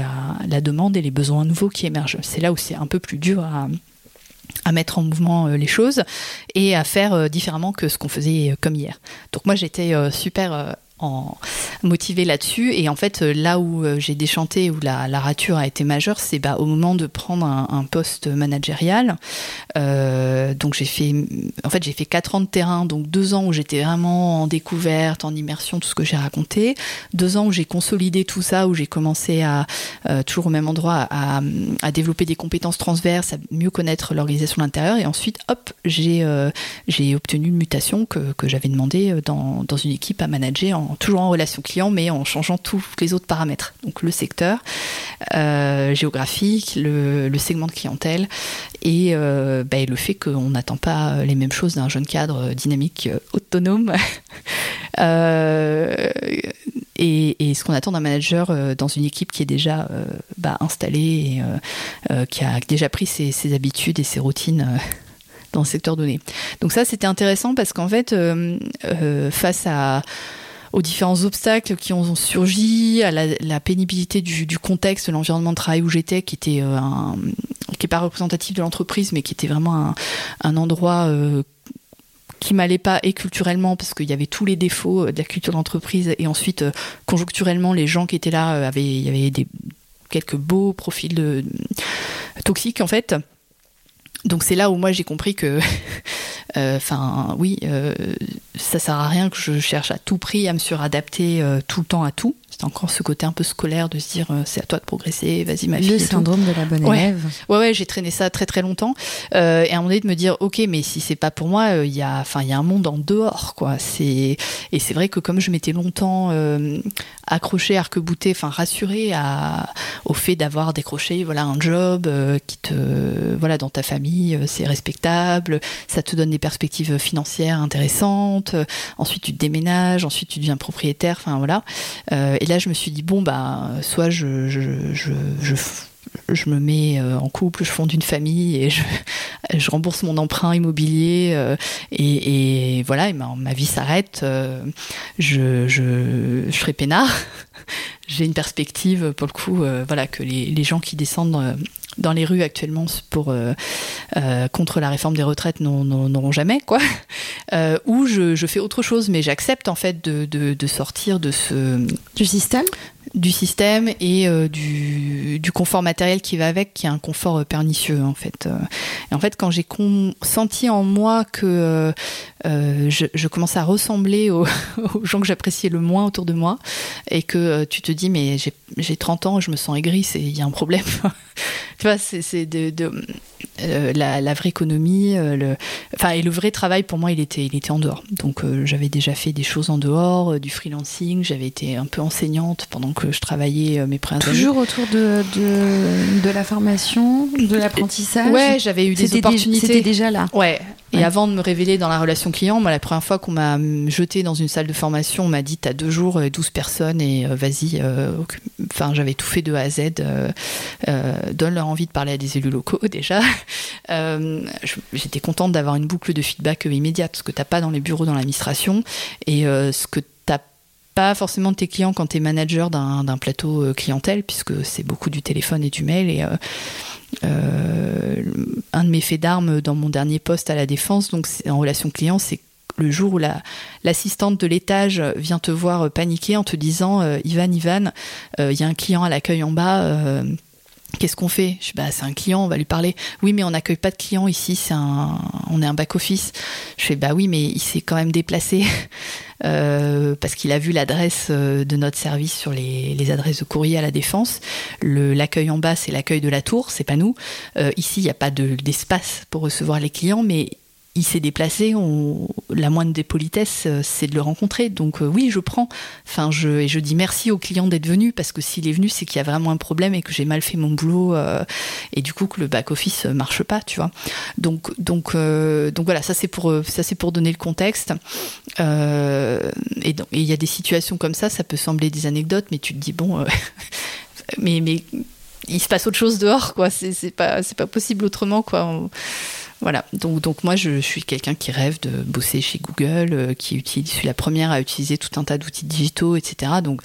la demande et les besoins nouveaux qui émergent. C'est là où c'est un peu plus dur à à mettre en mouvement les choses et à faire différemment que ce qu'on faisait comme hier. Donc moi j'étais super en motivé là-dessus. Et en fait, euh, là où euh, j'ai déchanté, où la, rature a été majeure, c'est bah, au moment de prendre un, poste managérial. Euh, donc j'ai fait, en fait, j'ai fait quatre ans de terrain, donc deux ans où j'étais vraiment en découverte, en immersion, tout ce que j'ai raconté. Deux ans où j'ai consolidé tout ça, où j'ai commencé à toujours au même endroit à, développer des compétences transverses, à mieux connaître l'organisation de l'intérieur. Et ensuite, hop, j'ai j'ai obtenu une mutation que, que j'avais demandé dans, dans une équipe à manager en toujours en relation client, mais en changeant tous les autres paramètres. Donc le secteur euh, géographique, le, segment de clientèle et euh, bah, le fait qu'on n'attend pas les mêmes choses d'un jeune cadre dynamique, euh, autonome. et, ce qu'on attend d'un manager dans une équipe qui est déjà bah, installée et qui a déjà pris ses, ses habitudes et ses routines dans le secteur donné. Donc ça, c'était intéressant parce qu'en fait, face à aux différents obstacles qui ont surgi, à la, pénibilité du, contexte, l'environnement de travail où j'étais, qui était euh, un, qui est pas représentatif de l'entreprise, mais qui était vraiment un, endroit euh, qui m'allait pas et culturellement parce qu'il y avait tous les défauts de la culture d'entreprise. Et ensuite euh, conjoncturellement les gens qui étaient là euh, avaient il y avait des quelques beaux profils toxiques en fait donc c'est là où moi j'ai compris que enfin euh, oui euh, ça sert à rien que je cherche à tout prix à me suradapter euh, tout le temps à tout c'est encore ce côté un peu scolaire de se dire euh, c'est à toi de progresser, vas-y ma fille. Le syndrome de la bonne élève. Ouais, ouais, j'ai traîné ça très très longtemps. Euh, et à un moment donné de me dire, ok, mais si c'est pas pour moi, il euh, y a, enfin, il y a un monde en dehors, quoi. C'est et c'est vrai que comme je m'étais longtemps euh, accroché, arc-bouté, enfin rassuré à au fait d'avoir décroché, voilà, un job euh, qui te, voilà, dans ta famille, c'est respectable, ça te donne des perspectives financières intéressantes. ensuite, tu te déménages, ensuite tu deviens propriétaire, enfin voilà. et là, je me suis dit, bon, bah, soit je, je, je, je je me mets en couple, je fonde une famille et je, je rembourse mon emprunt immobilier euh, et, et, voilà, ma, ma vie s'arrête. Euh, je, je, je serai peinard. J'ai une perspective pour le coup, euh, voilà, que les, les gens qui descendent dans les rues actuellement pour euh, euh, contre la réforme des retraites n'auront jamais quoi euh, ou je, je fais autre chose mais j'accepte en fait de, de, de sortir de ce du système? du système et euh, du, du confort matériel qui va avec, qui est un confort pernicieux en fait. Et en fait, quand j'ai senti en moi que je, je commençais à ressembler aux, aux gens que j'appréciais le moins autour de moi, et que euh, tu te dis mais j'ai 30 ans, je me sens aigri, il y a un problème. tu vois, c'est de, de euh, la, la vraie économie, euh, le, enfin et le vrai travail pour moi, il était, il était en dehors. Donc euh, j'avais déjà fait des choses en dehors, euh, du freelancing, j'avais été un peu enseignante pendant que je travaillais euh, mes premières Toujours années. autour de, de, de la formation, de l'apprentissage. Ouais, j'avais eu des opportunités. C'était déjà là. Ouais. Et avant de me révéler dans la relation client, moi, la première fois qu'on m'a jeté dans une salle de formation, on m'a dit T'as deux jours, 12 personnes, et euh, vas-y, euh, enfin, j'avais tout fait de A à Z. donne leur envie de parler à des élus locaux déjà. J'étais contente d'avoir une boucle de feedback immédiate, ce que t'as pas dans les bureaux dans l'administration et ce que t'as pas forcément de tes clients quand tu es manager d'un plateau clientèle, puisque c'est beaucoup du téléphone et du mail. Et euh, un de mes faits d'armes dans mon dernier poste à la défense, donc en relation client, c'est le jour où l'assistante de l'étage vient te voir paniquer en te disant euh, Ivan, Ivan, euh, il y a un client à l'accueil en bas. Qu'est-ce qu'on fait? Je bah, c'est un client, on va lui parler. Oui, mais on n'accueille pas de clients ici, on est un back office. Je fais bah oui, mais il s'est quand même déplacé euh, parce qu'il a vu l'adresse euh, de notre service sur les, adresses de courrier à la défense. L'accueil en bas, c'est l'accueil de la tour, c'est pas nous. Euh, ici, il n'y a pas de, d'espace pour recevoir les clients, mais il s'est déplacé, on, la moindre des politesses, euh, c'est de le rencontrer. Donc euh, oui, je prends. Enfin, je, et je dis merci au client d'être venu parce que s'il est venu, c'est qu'il y a vraiment un problème et que j'ai mal fait mon boulot euh, et du coup que le back office marche pas, tu vois. Donc donc donc voilà, ça c'est pour ça pour donner le contexte. et il y a des situations comme ça, ça peut sembler des anecdotes, mais tu te dis bon, mais mais il se passe autre chose dehors, quoi. C'est pas pas possible autrement, quoi. Voilà, donc, moi je, suis quelqu'un qui rêve de bosser chez Google, euh, qui utilise, je suis la première à utiliser tout un tas d'outils digitaux, etc. Donc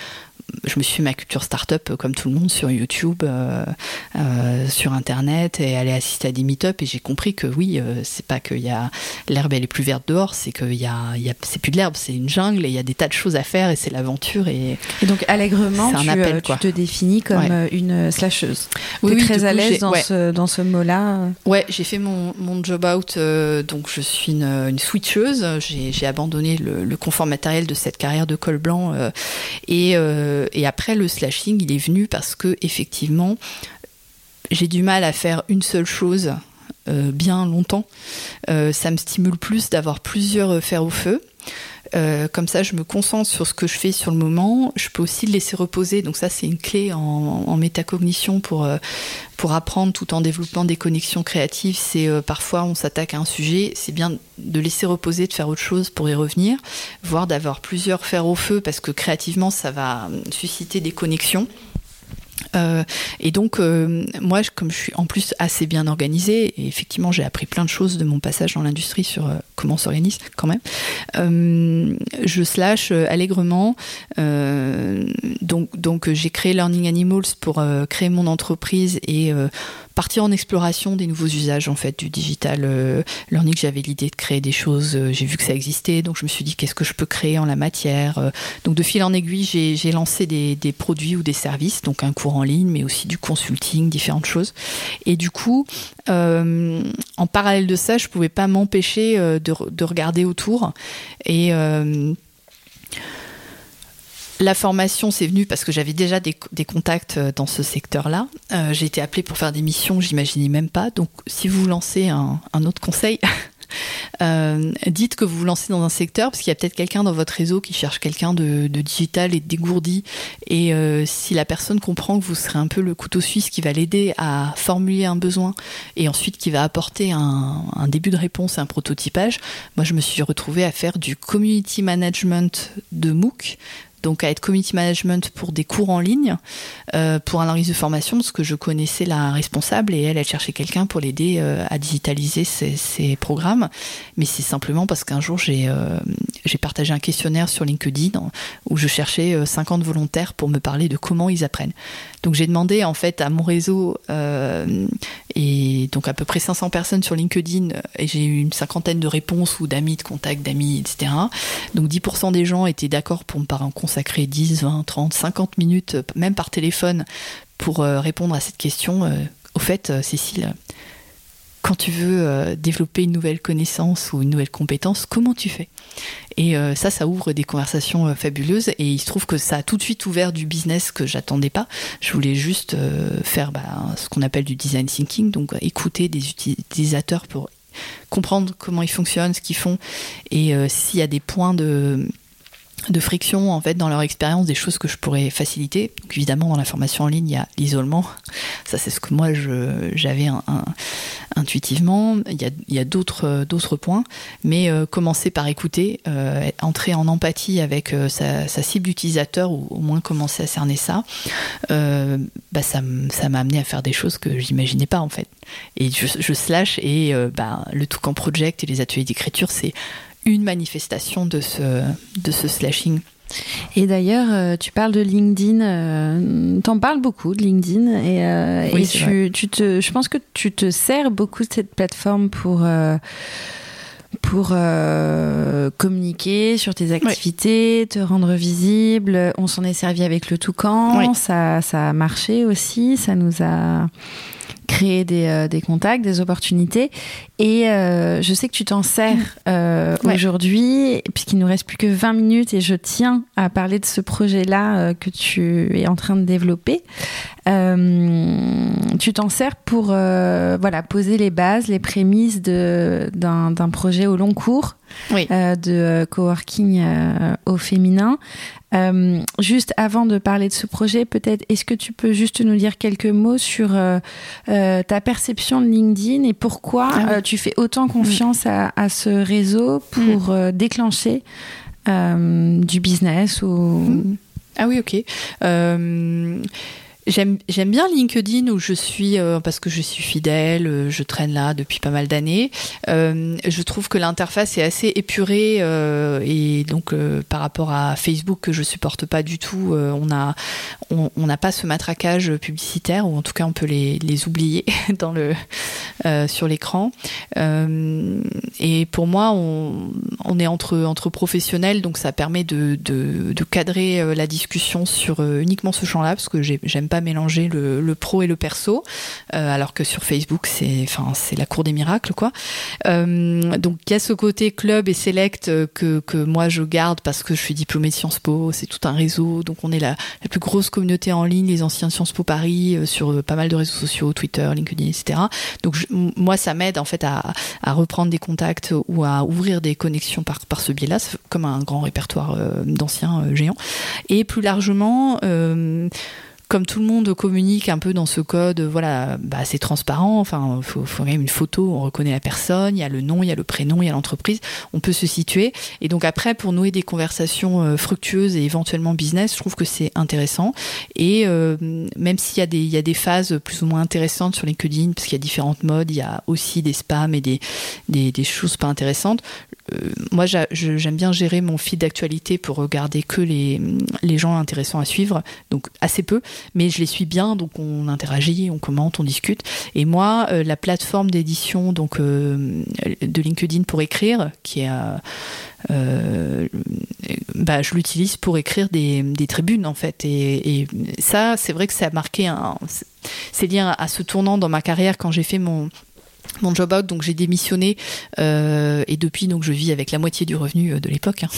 je me suis fait ma culture startup euh, comme tout le monde sur YouTube, euh, euh, sur Internet et aller assister à des meet-up et j'ai compris que oui, euh, c'est pas y a l'herbe elle est plus verte dehors, c'est qu'il y a, y a c'est plus de l'herbe, c'est une jungle et il y a des tas de choses à faire et c'est l'aventure et, et donc allègrement tu, appel, tu, te définis comme ouais. une slasheuse. Oui, oui, très à l'aise dans, ouais. ce, dans ce mot-là? Ouais, j'ai fait mon, mon job out, donc je suis une, une switcheuse. J'ai abandonné le, le, confort matériel de cette carrière de col blanc et euh, et après, le slashing, il est venu parce que effectivement, j'ai du mal à faire une seule chose euh, bien longtemps. Euh, ça me stimule plus d'avoir plusieurs fers au feu. Euh, comme ça, je me concentre sur ce que je fais sur le moment. Je peux aussi le laisser reposer. Donc ça, c'est une clé en, métacognition pour euh, pour apprendre tout en développant des connexions créatives. C'est euh, parfois on s'attaque à un sujet, c'est bien de laisser reposer, de faire autre chose pour y revenir, voire d'avoir plusieurs fers au feu parce que créativement, ça va susciter des connexions. Euh, et donc, euh, moi, comme je suis en plus assez bien organisée, et effectivement, j'ai appris plein de choses de mon passage dans l'industrie sur euh, comment s'organise quand même, je slash allègrement. donc, donc j'ai créé Learning Animals pour créer mon entreprise et partir en exploration des nouveaux usages en fait du digital euh, learning. J'avais l'idée de créer des choses, euh, j'ai vu que ça existait, donc je me suis dit qu'est-ce que je peux créer en la matière. Euh, donc de fil en aiguille, j'ai lancé des, produits ou des services, donc un cours en ligne, mais aussi du consulting, différentes choses. Et du coup, en parallèle de ça, je pouvais pas m'empêcher de, de, regarder autour et la formation, c'est venu parce que j'avais déjà des, contacts euh, dans ce secteur-là. Euh, j'ai été appelée pour faire des missions, j'imaginais même pas. Donc, si vous lancez un, autre conseil, euh, dites que vous vous lancez dans un secteur parce qu'il y a peut-être quelqu'un dans votre réseau qui cherche quelqu'un de, de, digital et dégourdi. Et si la personne comprend que vous serez un peu le couteau suisse qui va l'aider à formuler un besoin et ensuite qui va apporter un, un début de réponse, un prototypage, moi je me suis retrouvée à faire du community management de MOOC donc à être community management pour des cours en ligne, euh, pour un analyse de formation, parce que je connaissais la responsable et elle, elle cherchait quelqu'un pour l'aider euh, à digitaliser ses, programmes. Mais c'est simplement parce qu'un jour, j'ai euh, partagé un questionnaire sur LinkedIn où je cherchais 50 euh, volontaires pour me parler de comment ils apprennent. Donc j'ai demandé en fait à mon réseau et donc à peu près 500 personnes sur LinkedIn et j'ai eu une cinquantaine de réponses ou d'amis, de contacts, d'amis, etc. Donc 10% des gens étaient d'accord pour me consacrer 10, 20, 30, 50 minutes, même par téléphone, pour euh, répondre à cette question. Euh, au fait, euh, Cécile, quand tu veux euh, développer une nouvelle connaissance ou une nouvelle compétence, comment tu fais? Et euh, ça, ça ouvre des conversations euh, fabuleuses et il se trouve que ça a tout de suite ouvert du business que j'attendais pas. Je voulais juste euh, faire bah, ce qu'on appelle du design thinking, donc écouter des utilisateurs pour comprendre comment ils fonctionnent, ce qu'ils font et euh, s'il y a des points de de friction en fait dans leur expérience des choses que je pourrais faciliter donc évidemment dans la formation en ligne il y a l'isolement ça c'est ce que moi j'avais intuitivement. Il y a, a d'autres, points, mais commencer par écouter, entrer en empathie avec sa, cible d'utilisateur ou au moins commencer à cerner ça, bah ça, m'a amené à faire des choses que j'imaginais pas en fait. Et je, je slash et bah, le Toucan Project et les ateliers d'écriture, c'est une manifestation de ce, de ce slashing. Et d'ailleurs, euh, tu parles de LinkedIn, euh, t'en parles beaucoup de LinkedIn, et, euh, et tu, tu, te, je pense que tu te sers beaucoup de cette plateforme pour pour communiquer sur tes activités, te rendre visible. On s'en est servi avec le Toucan, ça, ça a marché aussi, ça nous a créer des, euh, des, contacts, des opportunités. Et euh, je sais que tu t'en sers euh, aujourd'hui, puisqu'il nous reste plus que 20 minutes et je tiens à parler de ce projet-là que tu es en train de développer. tu t'en sers pour voilà, poser les bases, les prémices d'un projet au long cours. de coworking au féminin. Euh, juste avant de parler de ce projet, peut-être, est-ce que tu peux juste nous dire quelques mots sur euh, euh, ta perception de LinkedIn et pourquoi ah tu fais autant confiance à, ce réseau pour mm. déclencher du business ou... Mm. Ah oui, ok. J'aime bien LinkedIn où je suis euh, parce que je suis fidèle, euh, je traîne là depuis pas mal d'années. Euh, je trouve que l'interface est assez épurée et donc par rapport à Facebook que je supporte pas du tout, on a on n'a pas ce matraquage publicitaire ou en tout cas on peut les, les oublier dans le sur l'écran. et pour moi, on, on est entre entre professionnels donc ça permet de, de, de cadrer la discussion sur uniquement ce champ-là parce que j'aime mélanger le, pro et le perso, euh, alors que sur Facebook, c'est enfin c'est la cour des miracles quoi. Euh, donc il y a ce côté club et select que, que moi je garde parce que je suis diplômée de Sciences Po, c'est tout un réseau, donc on est la, la, plus grosse communauté en ligne, les anciens Sciences Po Paris, euh, sur pas mal de réseaux sociaux, Twitter, LinkedIn, etc. Donc moi ça m'aide en fait à, à, reprendre des contacts ou à ouvrir des connexions par, par ce biais-là, comme un grand répertoire d'anciens géants. Et plus largement, comme tout le monde communique un peu dans ce code, voilà, bah, c'est transparent. Enfin, il faut, faut, même une photo, on reconnaît la personne, il y a le nom, il y a le prénom, il y a l'entreprise, on peut se situer. Et donc après, pour nouer des conversations euh, fructueuses et éventuellement business, je trouve que c'est intéressant. Et euh, même s'il y a des, phases plus ou moins intéressantes sur LinkedIn, parce qu'il y a différentes modes, il y a aussi des spams et des choses pas intéressantes. Euh, moi, j'aime bien gérer mon feed d'actualité pour regarder que les, les gens intéressants à suivre, donc assez peu mais je les suis bien, donc on interagit, on commente, on discute. Et moi, euh, la plateforme d'édition euh, de LinkedIn pour écrire, qui est bah, je l'utilise pour écrire des, des, tribunes en fait et ça c'est vrai que ça a marqué un c'est lié à ce tournant dans ma carrière quand j'ai fait mon mon job out, donc j'ai démissionné euh, et depuis donc je vis avec la moitié du revenu euh, de l'époque. Hein,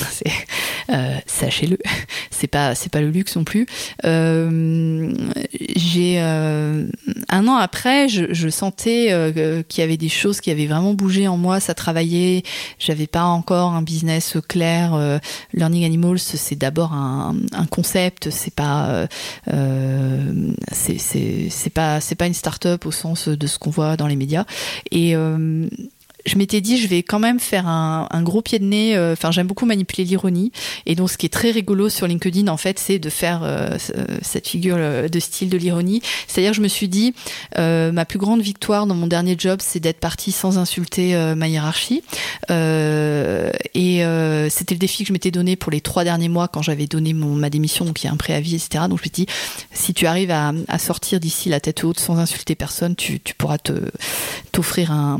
euh, Sachez-le, c'est pas c'est pas le luxe non plus. Euh, j'ai euh, un an après, je, je sentais euh, qu'il y avait des choses qui avaient vraiment bougé en moi. Ça travaillait. J'avais pas encore un business clair. Learning Animals, c'est d'abord un, un, concept. C'est pas c'est c'est pas c'est pas une start-up au sens de ce qu'on voit dans les médias. Et euh, je m'étais dit, je vais quand même faire un, un gros pied de nez. Euh, enfin, j'aime beaucoup manipuler l'ironie. Et donc, ce qui est très rigolo sur LinkedIn, en fait, c'est de faire euh, cette figure euh, de style de l'ironie. C'est-à-dire, je me suis dit, euh, ma plus grande victoire dans mon dernier job, c'est d'être partie sans insulter ma hiérarchie. et c'était le défi que je m'étais donné pour les trois derniers mois quand j'avais donné mon, ma démission, donc il y a un préavis, etc. Donc, je me suis dit, si tu arrives à, à sortir d'ici la tête haute sans insulter personne, tu, tu pourras te t'offrir un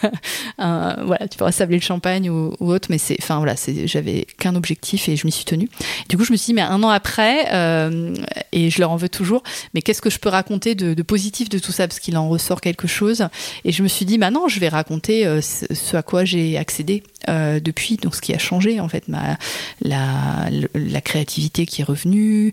voilà, tu pourras sabler le champagne ou, autre, mais c'est, enfin voilà, j'avais qu'un objectif et je m'y suis tenue. Du coup, je me suis dit, mais un an après, euh, et je leur en veux toujours, mais qu'est-ce que je peux raconter de, de positif de tout ça, parce qu'il en ressort quelque chose. Et je me suis dit, bah non, je vais raconter euh, ce à quoi j'ai accédé depuis. Donc, ce qui a changé, en fait, la, créativité qui est revenue,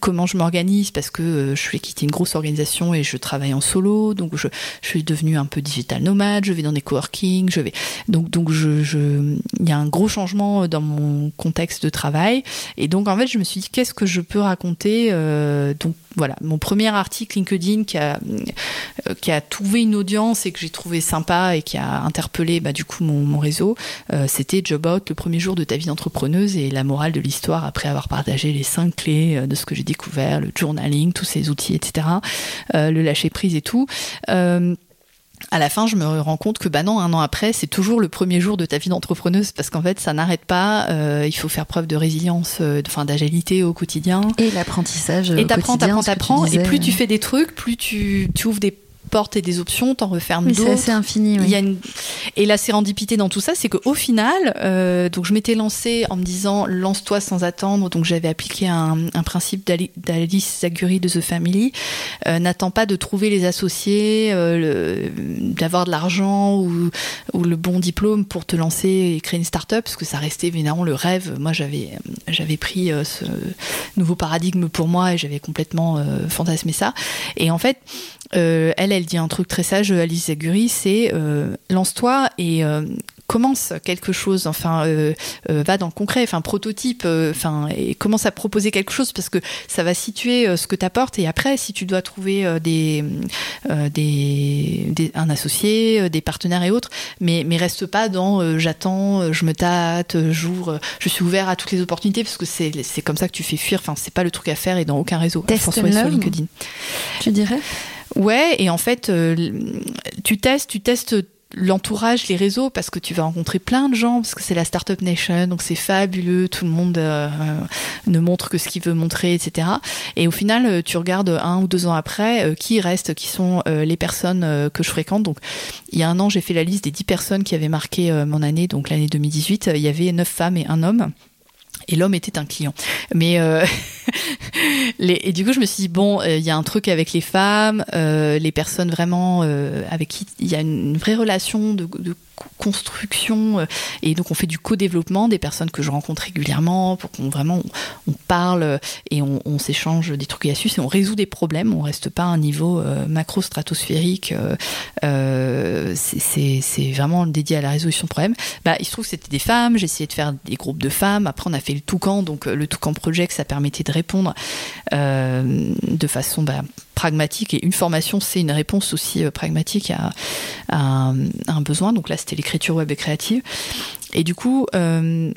comment je m'organise, parce que je vais quitter une grosse organisation et je travaille en solo. Donc, je, suis devenue un peu digital nomade. Je vais dans des coworking. Je vais donc il y a un gros changement dans mon contexte de travail. Et donc, en fait, je me suis dit, qu'est-ce que je peux raconter Donc, voilà, mon premier article LinkedIn qui a, euh, trouvé une audience et que j'ai trouvé sympa et qui a interpellé bah, du coup mon, réseau, euh, c'était Job Out, le premier jour de ta vie d'entrepreneuse et la morale de l'histoire après avoir partagé les cinq clés euh, de ce que j'ai découvert, le journaling, tous ces outils, etc., le lâcher prise et tout à la fin, je me rends compte que bah non, un an après, c'est toujours le premier jour de ta vie d'entrepreneuse parce qu'en fait, ça n'arrête pas. Euh, il faut faire preuve de résilience, euh, enfin d'agilité au quotidien. Et l'apprentissage. Et t'apprends, t'apprends, t'apprends. Et plus tu fais des trucs, plus tu, tu ouvres des portes et des options, t'en refermes d'autres. C'est infini. Il y a une... Et la sérendipité dans tout ça, c'est qu'au final, euh, donc je m'étais lancée en me disant lance-toi sans attendre. Donc j'avais appliqué un, un principe d'Alice Zaguri de The Family. Euh, N'attends pas de trouver les associés, euh, d'avoir de l'argent ou, ou, le bon diplôme pour te lancer et créer une start-up, parce que ça restait évidemment le rêve. Moi, j'avais j'avais pris ce nouveau paradigme pour moi et j'avais complètement fantasmé ça. Et en fait, elle, elle dit un truc très sage, Alice Zaguri, c'est euh, lance-toi et euh, commence quelque chose, enfin, euh, euh, va dans le concret, enfin, prototype, euh, enfin, et commence à proposer quelque chose parce que ça va situer ce que tu apportes. Et après, si tu dois trouver des, des, un associé, des partenaires et autres, mais, mais reste pas dans j'attends, je me tâte, j'ouvre, je suis ouvert à toutes les opportunités parce que c'est comme ça que tu fais fuir. Enfin, c'est pas le truc à faire et dans aucun réseau. Test sur LinkedIn. Tu dirais? Ouais, et en fait, tu testes, tu testes l'entourage, les réseaux, parce que tu vas rencontrer plein de gens, parce que c'est la Startup Nation, donc c'est fabuleux, tout le monde euh, ne montre que ce qu'il veut montrer, etc. Et au final, euh, tu regardes un ou deux ans après, euh, qui reste, qui sont les personnes que je fréquente. Donc, il y a un an, j'ai fait la liste des dix personnes qui avaient marqué mon année, donc l'année 2018. Il y avait neuf femmes et un homme et l'homme était un client. Mais euh, et du coup, je me suis dit bon, il y a un truc avec les femmes, euh, les personnes vraiment euh, avec qui il y a une vraie relation de construction. Euh, et donc, on fait du co-développement des personnes que je rencontre régulièrement pour qu'on vraiment on, parle et on, s'échange des trucs et astuces et on résout des problèmes. On reste pas à un niveau euh, macro-stratosphérique. Euh, c'est vraiment dédié à la résolution de problèmes. Bah, il se trouve que c'était des femmes. J'ai essayé de faire des groupes de femmes. Après, on a fait le Toucan. Donc, le Toucan Project, ça permettait de répondre de façon bah, pragmatique et une formation c'est une réponse aussi euh, pragmatique à, un besoin donc là c'était l'écriture web et créative et du coup euh,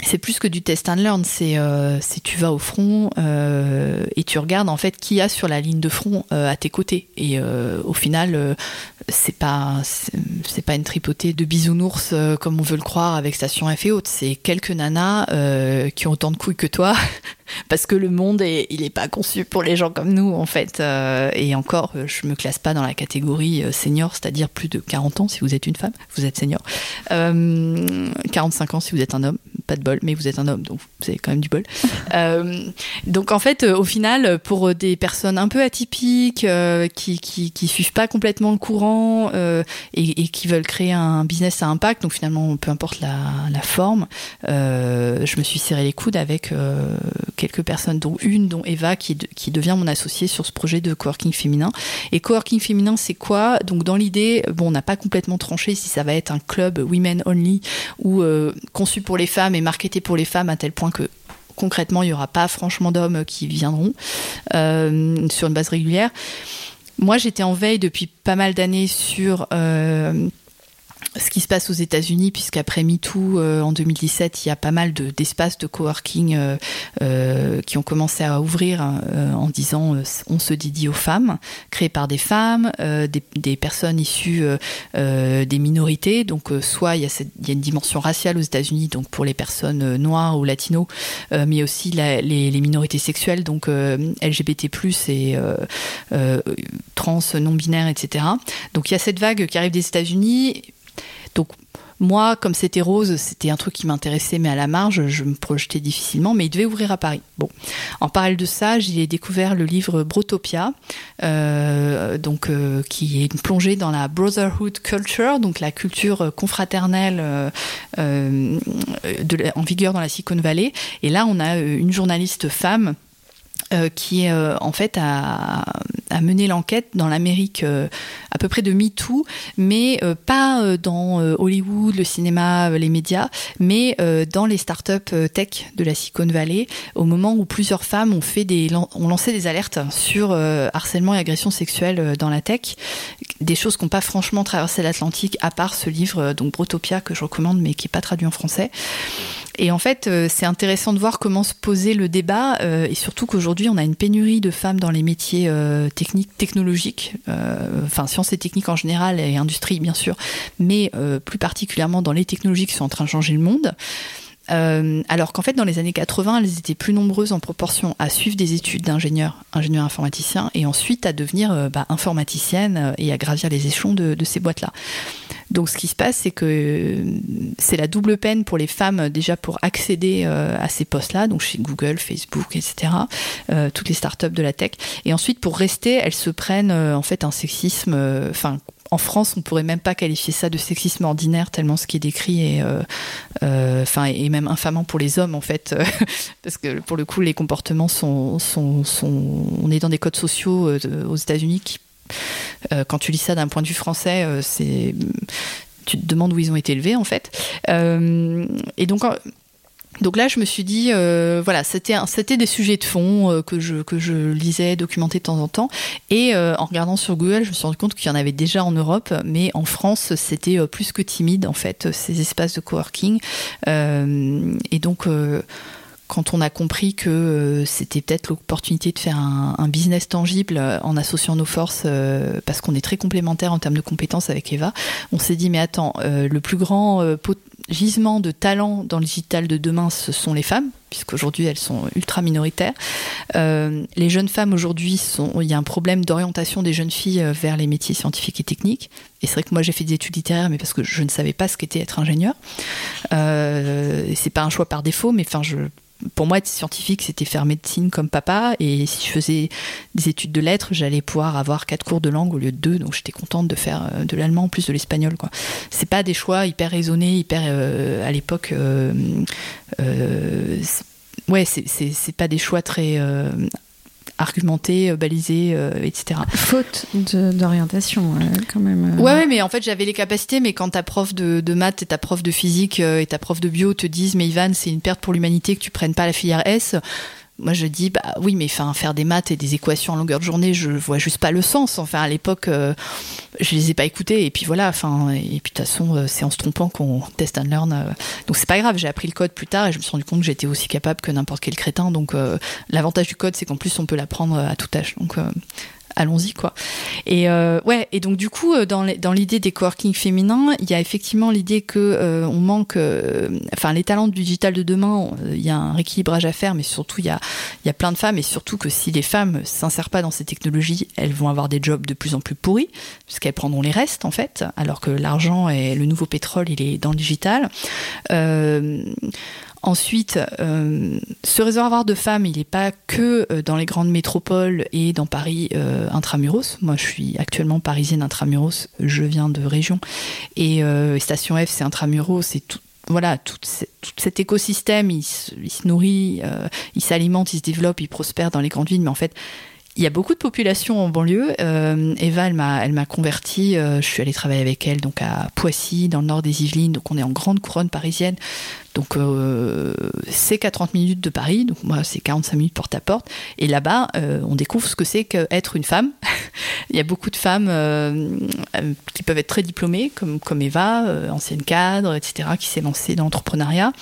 c'est plus que du test and learn, c'est euh, tu vas au front euh, et tu regardes en fait qui a sur la ligne de front euh, à tes côtés. Et au final, c'est pas c'est pas une tripotée de bisounours comme on veut le croire avec Station F et autres. C'est quelques nanas qui ont autant de couilles que toi. Parce que le monde, est, il n'est pas conçu pour les gens comme nous, en fait. et encore, je me classe pas dans la catégorie senior, c'est-à-dire plus de 40 ans si vous êtes une femme, vous êtes senior. 45 ans si vous êtes un homme, pas de bol, mais vous êtes un homme, donc vous avez quand même du bol. euh, donc en fait, euh, au final, pour des personnes un peu atypiques, euh, qui, qui, qui suivent pas complètement le courant euh, et, et, qui veulent créer un business à impact, donc finalement, peu importe la, la forme, euh, je me suis serré les coudes avec euh, quelques personnes, dont une, dont Eva, qui, qui devient mon associée sur ce projet de coworking féminin. Et coworking féminin, c'est quoi? Donc dans l'idée, bon, on n'a pas complètement tranché si ça va être un club women only ou conçu pour les femmes et marketé pour les femmes à tel point que concrètement, il n'y aura pas franchement d'hommes qui viendront euh, sur une base régulière. Moi, j'étais en veille depuis pas mal d'années sur euh, ce qui se passe aux États-Unis, puisqu'après MeToo euh, en 2017, il y a pas mal d'espaces de, coworking euh, euh, qui ont commencé à ouvrir hein, en disant on se dédie aux femmes, créés par des femmes, des, personnes issues des minorités. Donc, soit il y, a une dimension raciale aux États-Unis, donc pour les personnes noires ou latinos, mais aussi les, les, minorités sexuelles, donc LGBT+ et trans, non binaires, etc. Donc, il y a cette vague qui arrive des États-Unis donc Moi, comme c'était rose, c'était un truc qui m'intéressait, mais à la marge, je me projetais difficilement, mais il devait ouvrir à Paris. Bon, en parallèle de ça, j'ai découvert le livre Brotopia, euh, donc qui est une plongée dans la brotherhood culture, donc la culture confraternelle de, en vigueur dans la Silicon Valley. Et là, on a une journaliste femme euh, qui euh, en fait a, a mené l'enquête dans l'Amérique euh, à peu près de MeToo, mais pas dans Hollywood, le cinéma, les médias, mais dans les startups tech de la Silicon Valley, au moment où plusieurs femmes ont fait des ont lancé des alertes sur harcèlement et agression sexuelle dans la tech, des choses qui n'ont pas franchement traversé l'Atlantique, à part ce livre donc Brotopia que je recommande, mais qui est pas traduit en français. Et en fait, euh, c'est intéressant de voir comment se poser le débat, euh, et surtout qu'aujourd'hui, on a une pénurie de femmes dans les métiers euh, techniques, technologiques, enfin sciences et techniques en général, et industrie bien sûr, mais plus particulièrement dans les technologies qui sont en train de changer le monde. alors qu'en fait, dans les années 80, elles étaient plus nombreuses en proportion à suivre des études d'ingénieur, ingénieur informaticien, et ensuite à devenir bah, informaticienne et à gravir les échelons de ces boîtes-là. Donc ce qui se passe, c'est que euh, c'est la double peine pour les femmes euh, déjà pour accéder euh, à ces postes-là, donc chez Google, Facebook, etc., toutes les startups de la tech. Et ensuite, pour rester, elles se prennent en fait un sexisme, enfin en France, on pourrait même pas qualifier ça de sexisme ordinaire tellement ce qui est décrit est, même infamant pour les hommes en fait, parce que pour le coup, les comportements sont, sont, sont, on est dans des codes sociaux aux États-Unis qui quand tu lis ça d'un point de vue français, euh, tu te demandes où ils ont été élevés en fait. Euh, et donc donc là, je me suis dit, voilà, c'était des sujets de fond que je que je lisais, documentais de temps en temps. Et en regardant sur Google, je me suis rendu compte qu'il y en avait déjà en Europe, mais en France, c'était plus que timide en fait ces espaces de coworking. et donc quand on a compris que euh, c'était peut-être l'opportunité de faire un, business tangible euh, en associant nos forces, euh, parce qu'on est très complémentaires en termes de compétences avec Eva, on s'est dit mais attends, le plus grand gisement de talent dans le digital de demain, ce sont les femmes, puisqu'aujourd'hui elles sont ultra minoritaires. les jeunes femmes aujourd'hui, il y a un problème d'orientation des jeunes filles vers les métiers scientifiques et techniques. Et c'est vrai que moi j'ai fait des études littéraires, mais parce que je ne savais pas ce qu'était être ingénieur. C'est pas un choix par défaut, mais enfin je pour moi, être scientifique, c'était faire médecine comme papa. Et si je faisais des études de lettres, j'allais pouvoir avoir quatre cours de langue au lieu de deux. Donc j'étais contente de faire euh, de l'allemand en plus de l'espagnol. Quoi. C'est pas des choix hyper raisonnés, hyper euh, à l'époque. Euh, ouais, c'est pas des choix très argumenté, euh, balisé, euh, etc. Faute d'orientation, quand même. Euh. Ouais, mais en fait, j'avais les capacités, mais quand ta prof de, de maths et ta prof de physique et ta prof de bio te disent, mais Ivan, c'est une perte pour l'humanité que tu prennes pas la filière S, moi je dis bah oui mais faire des maths et des équations en longueur de journée je vois juste pas le sens. Enfin à l'époque euh, je les ai pas écoutées. Et puis voilà enfin et puis de toute façon euh, c'est en se trompant qu'on test and learn euh. donc c'est pas grave j'ai appris le code plus tard et je me suis rendu compte que j'étais aussi capable que n'importe quel crétin. Donc l'avantage du code c'est qu'en plus on peut l'apprendre à tout âge allons-y quoi. Et euh, ouais, et donc du coup, euh, dans, l'idée des coworking féminins, il y a effectivement l'idée que euh, on manque, enfin les talents du digital de demain, il y a un rééquilibrage à faire, mais surtout il y a, il y a plein de femmes, et surtout que si les femmes s'insèrent pas dans ces technologies, elles vont avoir des jobs de plus en plus pourris, puisqu'elles prendront les restes en fait, alors que l'argent et le nouveau pétrole, il est dans le digital. Ensuite, euh, ce réservoir de femmes, il n'est pas que euh, dans les grandes métropoles et dans Paris euh, intramuros. Moi, je suis actuellement parisienne intramuros, je viens de région. Et Station F, c'est intramuros, c'est tout, voilà, tout, cet écosystème, il il se nourrit, il s'alimente, il se développe, il prospère dans les grandes villes, mais en fait, il y a beaucoup de population en banlieue. Euh, Eva, elle m'a, elle convertie. Euh, je suis allée travailler avec elle donc à Poissy, dans le nord des Yvelines. Donc on est en grande couronne parisienne. Donc euh, c'est qu'à 30 minutes de Paris. Donc moi c'est 45 minutes porte à porte. Et là-bas, on découvre ce que c'est qu'être une femme. Il y a beaucoup de femmes qui peuvent être très diplômées, comme comme Eva, ancienne cadre, etc., qui s'est lancée dans l'entrepreneuriat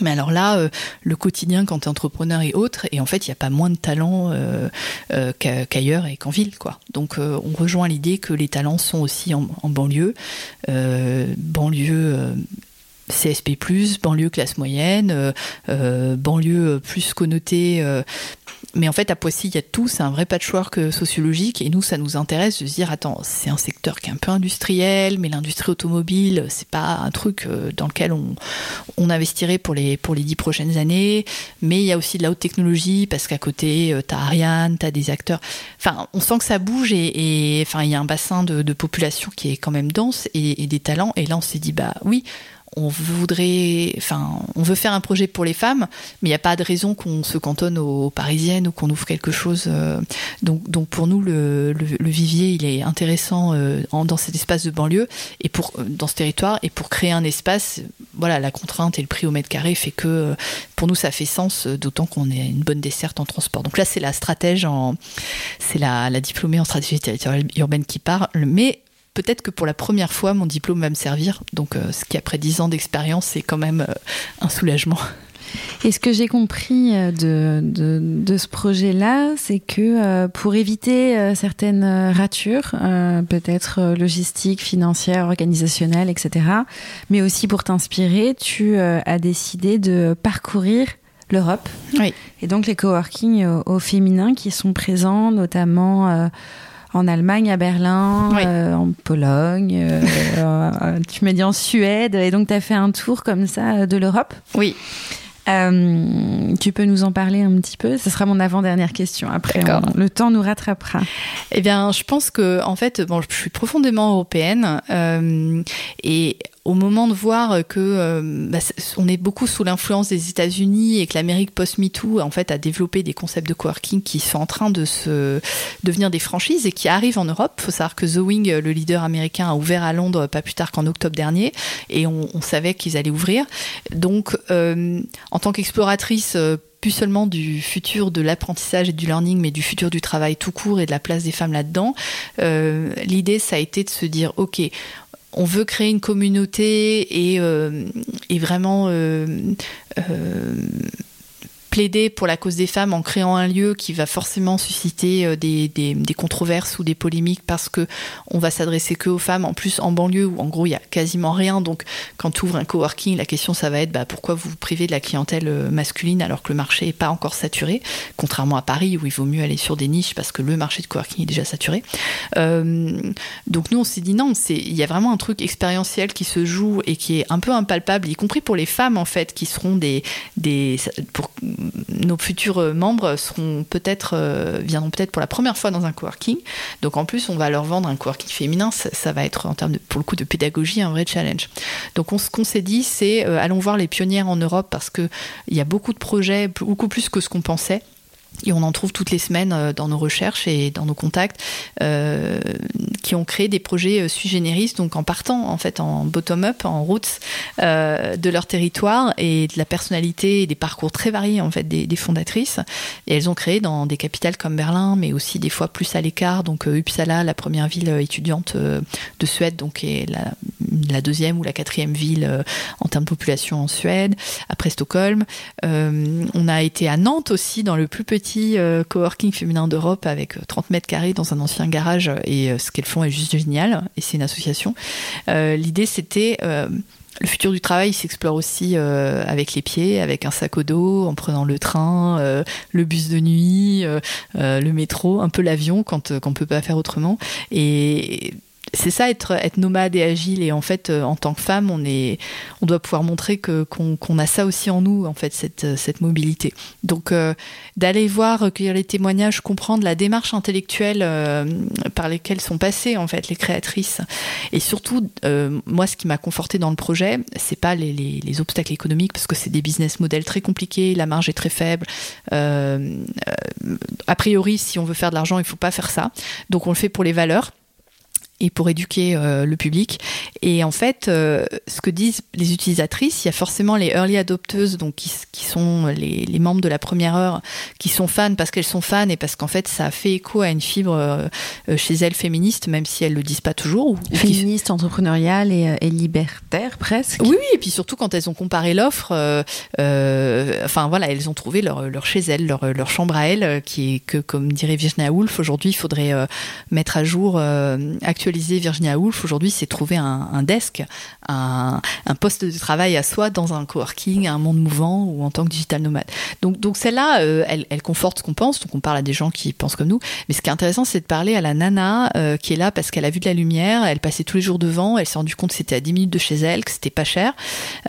mais alors là, euh, le quotidien quand tu es entrepreneur et autre, et en fait, il n'y a pas moins de talents euh, euh, qu'ailleurs et qu'en ville. quoi. Donc on rejoint l'idée que les talents sont aussi en, banlieue. banlieue CSP+, banlieue classe moyenne, banlieue plus connotée mais en fait, à Poissy, il y a tout, c'est un vrai patchwork euh, sociologique, et nous, ça nous intéresse de se dire, attends, c'est un secteur qui est un peu industriel, mais l'industrie automobile, c'est pas un truc euh, dans lequel on, on investirait pour les, pour les dix prochaines années, mais il y a aussi de la haute technologie, parce qu'à côté, euh, t'as Ariane, t'as des acteurs, enfin, on sent que ça bouge, et, enfin, il y a un bassin de, population qui est quand même dense, et des talents, et là, on s'est dit, bah oui, on voudrait, enfin, on veut faire un projet pour les femmes, mais il n'y a pas de raison qu'on se cantonne aux parisiennes ou qu'on ouvre quelque chose. Euh, donc, donc pour nous, le, vivier, il est intéressant euh, dans cet espace de banlieue et pour euh, dans ce territoire et pour créer un espace. Voilà, la contrainte et le prix au mètre carré fait que pour nous, ça fait sens, d'autant qu'on est une bonne desserte en transport. Donc là, c'est la stratège en, c'est la, la diplômée en stratégie territoriale urbaine qui parle, mais peut-être que pour la première fois, mon diplôme va me servir. Donc, euh, ce qui, après dix ans d'expérience, c'est quand même euh, un soulagement. Et ce que j'ai compris euh, de, de, ce projet-là, c'est que pour éviter certaines ratures, peut-être logistiques, financières, organisationnelles, etc., mais aussi pour t'inspirer, tu as décidé de parcourir l'Europe. Oui. Et donc les coworking au, au féminin qui sont présents notamment en Allemagne, à Berlin, euh, en Pologne, euh, euh, tu m'as dit en Suède, et donc tu as fait un tour comme ça de l'Europe? Oui. tu peux nous en parler un petit peu? Ce sera mon avant-dernière question. Après, le temps nous rattrapera. Eh bien, je pense que, en fait, bon, je suis profondément européenne et au moment de voir que euh, bah, on est beaucoup sous l'influence des États-Unis et que l'Amérique post-MeToo en fait a développé des concepts de coworking qui sont en train de se devenir des franchises et qui arrivent en Europe. Faut savoir que The Wing, le leader américain, a ouvert à Londres pas plus tard qu'en octobre dernier et on, savait qu'ils allaient ouvrir. Donc, euh, en tant qu'exploratrice euh, plus seulement du futur de l'apprentissage et du learning, mais du futur du travail tout court et de la place des femmes là-dedans. L'idée, ça a été de se dire, ok, on veut créer une communauté et, euh, vraiment euh, euh, plaider pour la cause des femmes en créant un lieu qui va forcément susciter euh, des, controverses ou des polémiques parce que on va s'adresser que aux femmes, en plus en banlieue où en gros il y a quasiment rien. Donc quand tu ouvres un coworking, la question ça va être bah, pourquoi vous vous privez de la clientèle euh, masculine alors que le marché n'est pas encore saturé, contrairement à Paris où il vaut mieux aller sur des niches parce que le marché de coworking est déjà saturé. Euh, donc nous on s'est dit non, il y a vraiment un truc expérientiel qui se joue et qui est un peu impalpable, y compris pour les femmes en fait qui seront des, des nos futurs euh, membres seront peut-être euh, viendront peut-être pour la première fois dans un coworking. Donc en plus, on va leur vendre un coworking féminin. Ça, va être en termes de, pour le coup de pédagogie un vrai challenge. Donc on, ce qu'on s'est dit, c'est euh, allons voir les pionnières en Europe parce que il y a beaucoup de projets, beaucoup plus que ce qu'on pensait. Et on en trouve toutes les semaines euh, dans nos recherches et dans nos contacts euh, qui ont créé des projets euh, sui generis, donc en partant en fait en bottom-up, en roots euh, de leur territoire et de la personnalité et des parcours très variés en fait des, fondatrices. Et elles ont créé dans des capitales comme Berlin, mais aussi des fois plus à l'écart. Donc Uppsala, la première ville étudiante de Suède, donc est la deuxième ou la quatrième ville en termes de population en Suède. Après Stockholm, on a été à Nantes aussi dans le plus petit petit euh, coworking féminin d'Europe avec 30 euh, mètres carrés dans un ancien garage et euh, ce qu'elles font est juste génial et c'est une association. L'idée c'était le futur du travail s'explore aussi avec les pieds, avec un sac au dos, en prenant le train, le bus de nuit, le métro, un peu l'avion quand on ne peut pas faire autrement. Et c'est ça être être nomade et agile. Et en fait euh, en tant que femme on est on doit pouvoir montrer que qu'on a ça aussi en nous en fait cette euh, cette mobilité. Donc euh, d'aller voir recueillir les témoignages comprendre la démarche intellectuelle par lesquelles sont passées en fait les créatrices. Et surtout moi ce qui m'a conforté dans le projet c'est pas les, les, les, obstacles économiques parce que c'est des business models très compliqués la marge est très faible. A priori si on veut faire de l'argent il faut pas faire ça. Donc on le fait pour les valeurs et pour éduquer euh, le public. Et en fait, euh, ce que disent les utilisatrices, il y a forcément les early adopteuses, donc qui, qui sont les, les, membres de la première heure, qui sont fans parce qu'elles sont fans et parce qu'en fait, ça fait écho à une fibre euh, chez elles féministe, même si elles le disent pas toujours. Ou, féministe, entrepreneuriale et, et, libertaire presque. Oui, oui, et puis surtout quand elles ont comparé l'offre, enfin voilà, elles ont trouvé leur, leur chez elles, leur, leur chambre à elles, qui est que, comme dirait Virginia Woolf, aujourd'hui, il faudrait mettre à jour actuellement Virginia Woolf aujourd'hui, c'est trouver un, desk, un, poste de travail à soi dans un coworking, un monde mouvant ou en tant que digital nomade. Donc, donc celle-là, euh, elle, elle, conforte ce qu'on pense. Donc on parle à des gens qui pensent comme nous. Mais ce qui est intéressant, c'est de parler à la nana euh, qui est là parce qu'elle a vu de la lumière, elle passait tous les jours devant, elle s'est rendue compte que c'était à 10 minutes de chez elle, que c'était pas cher,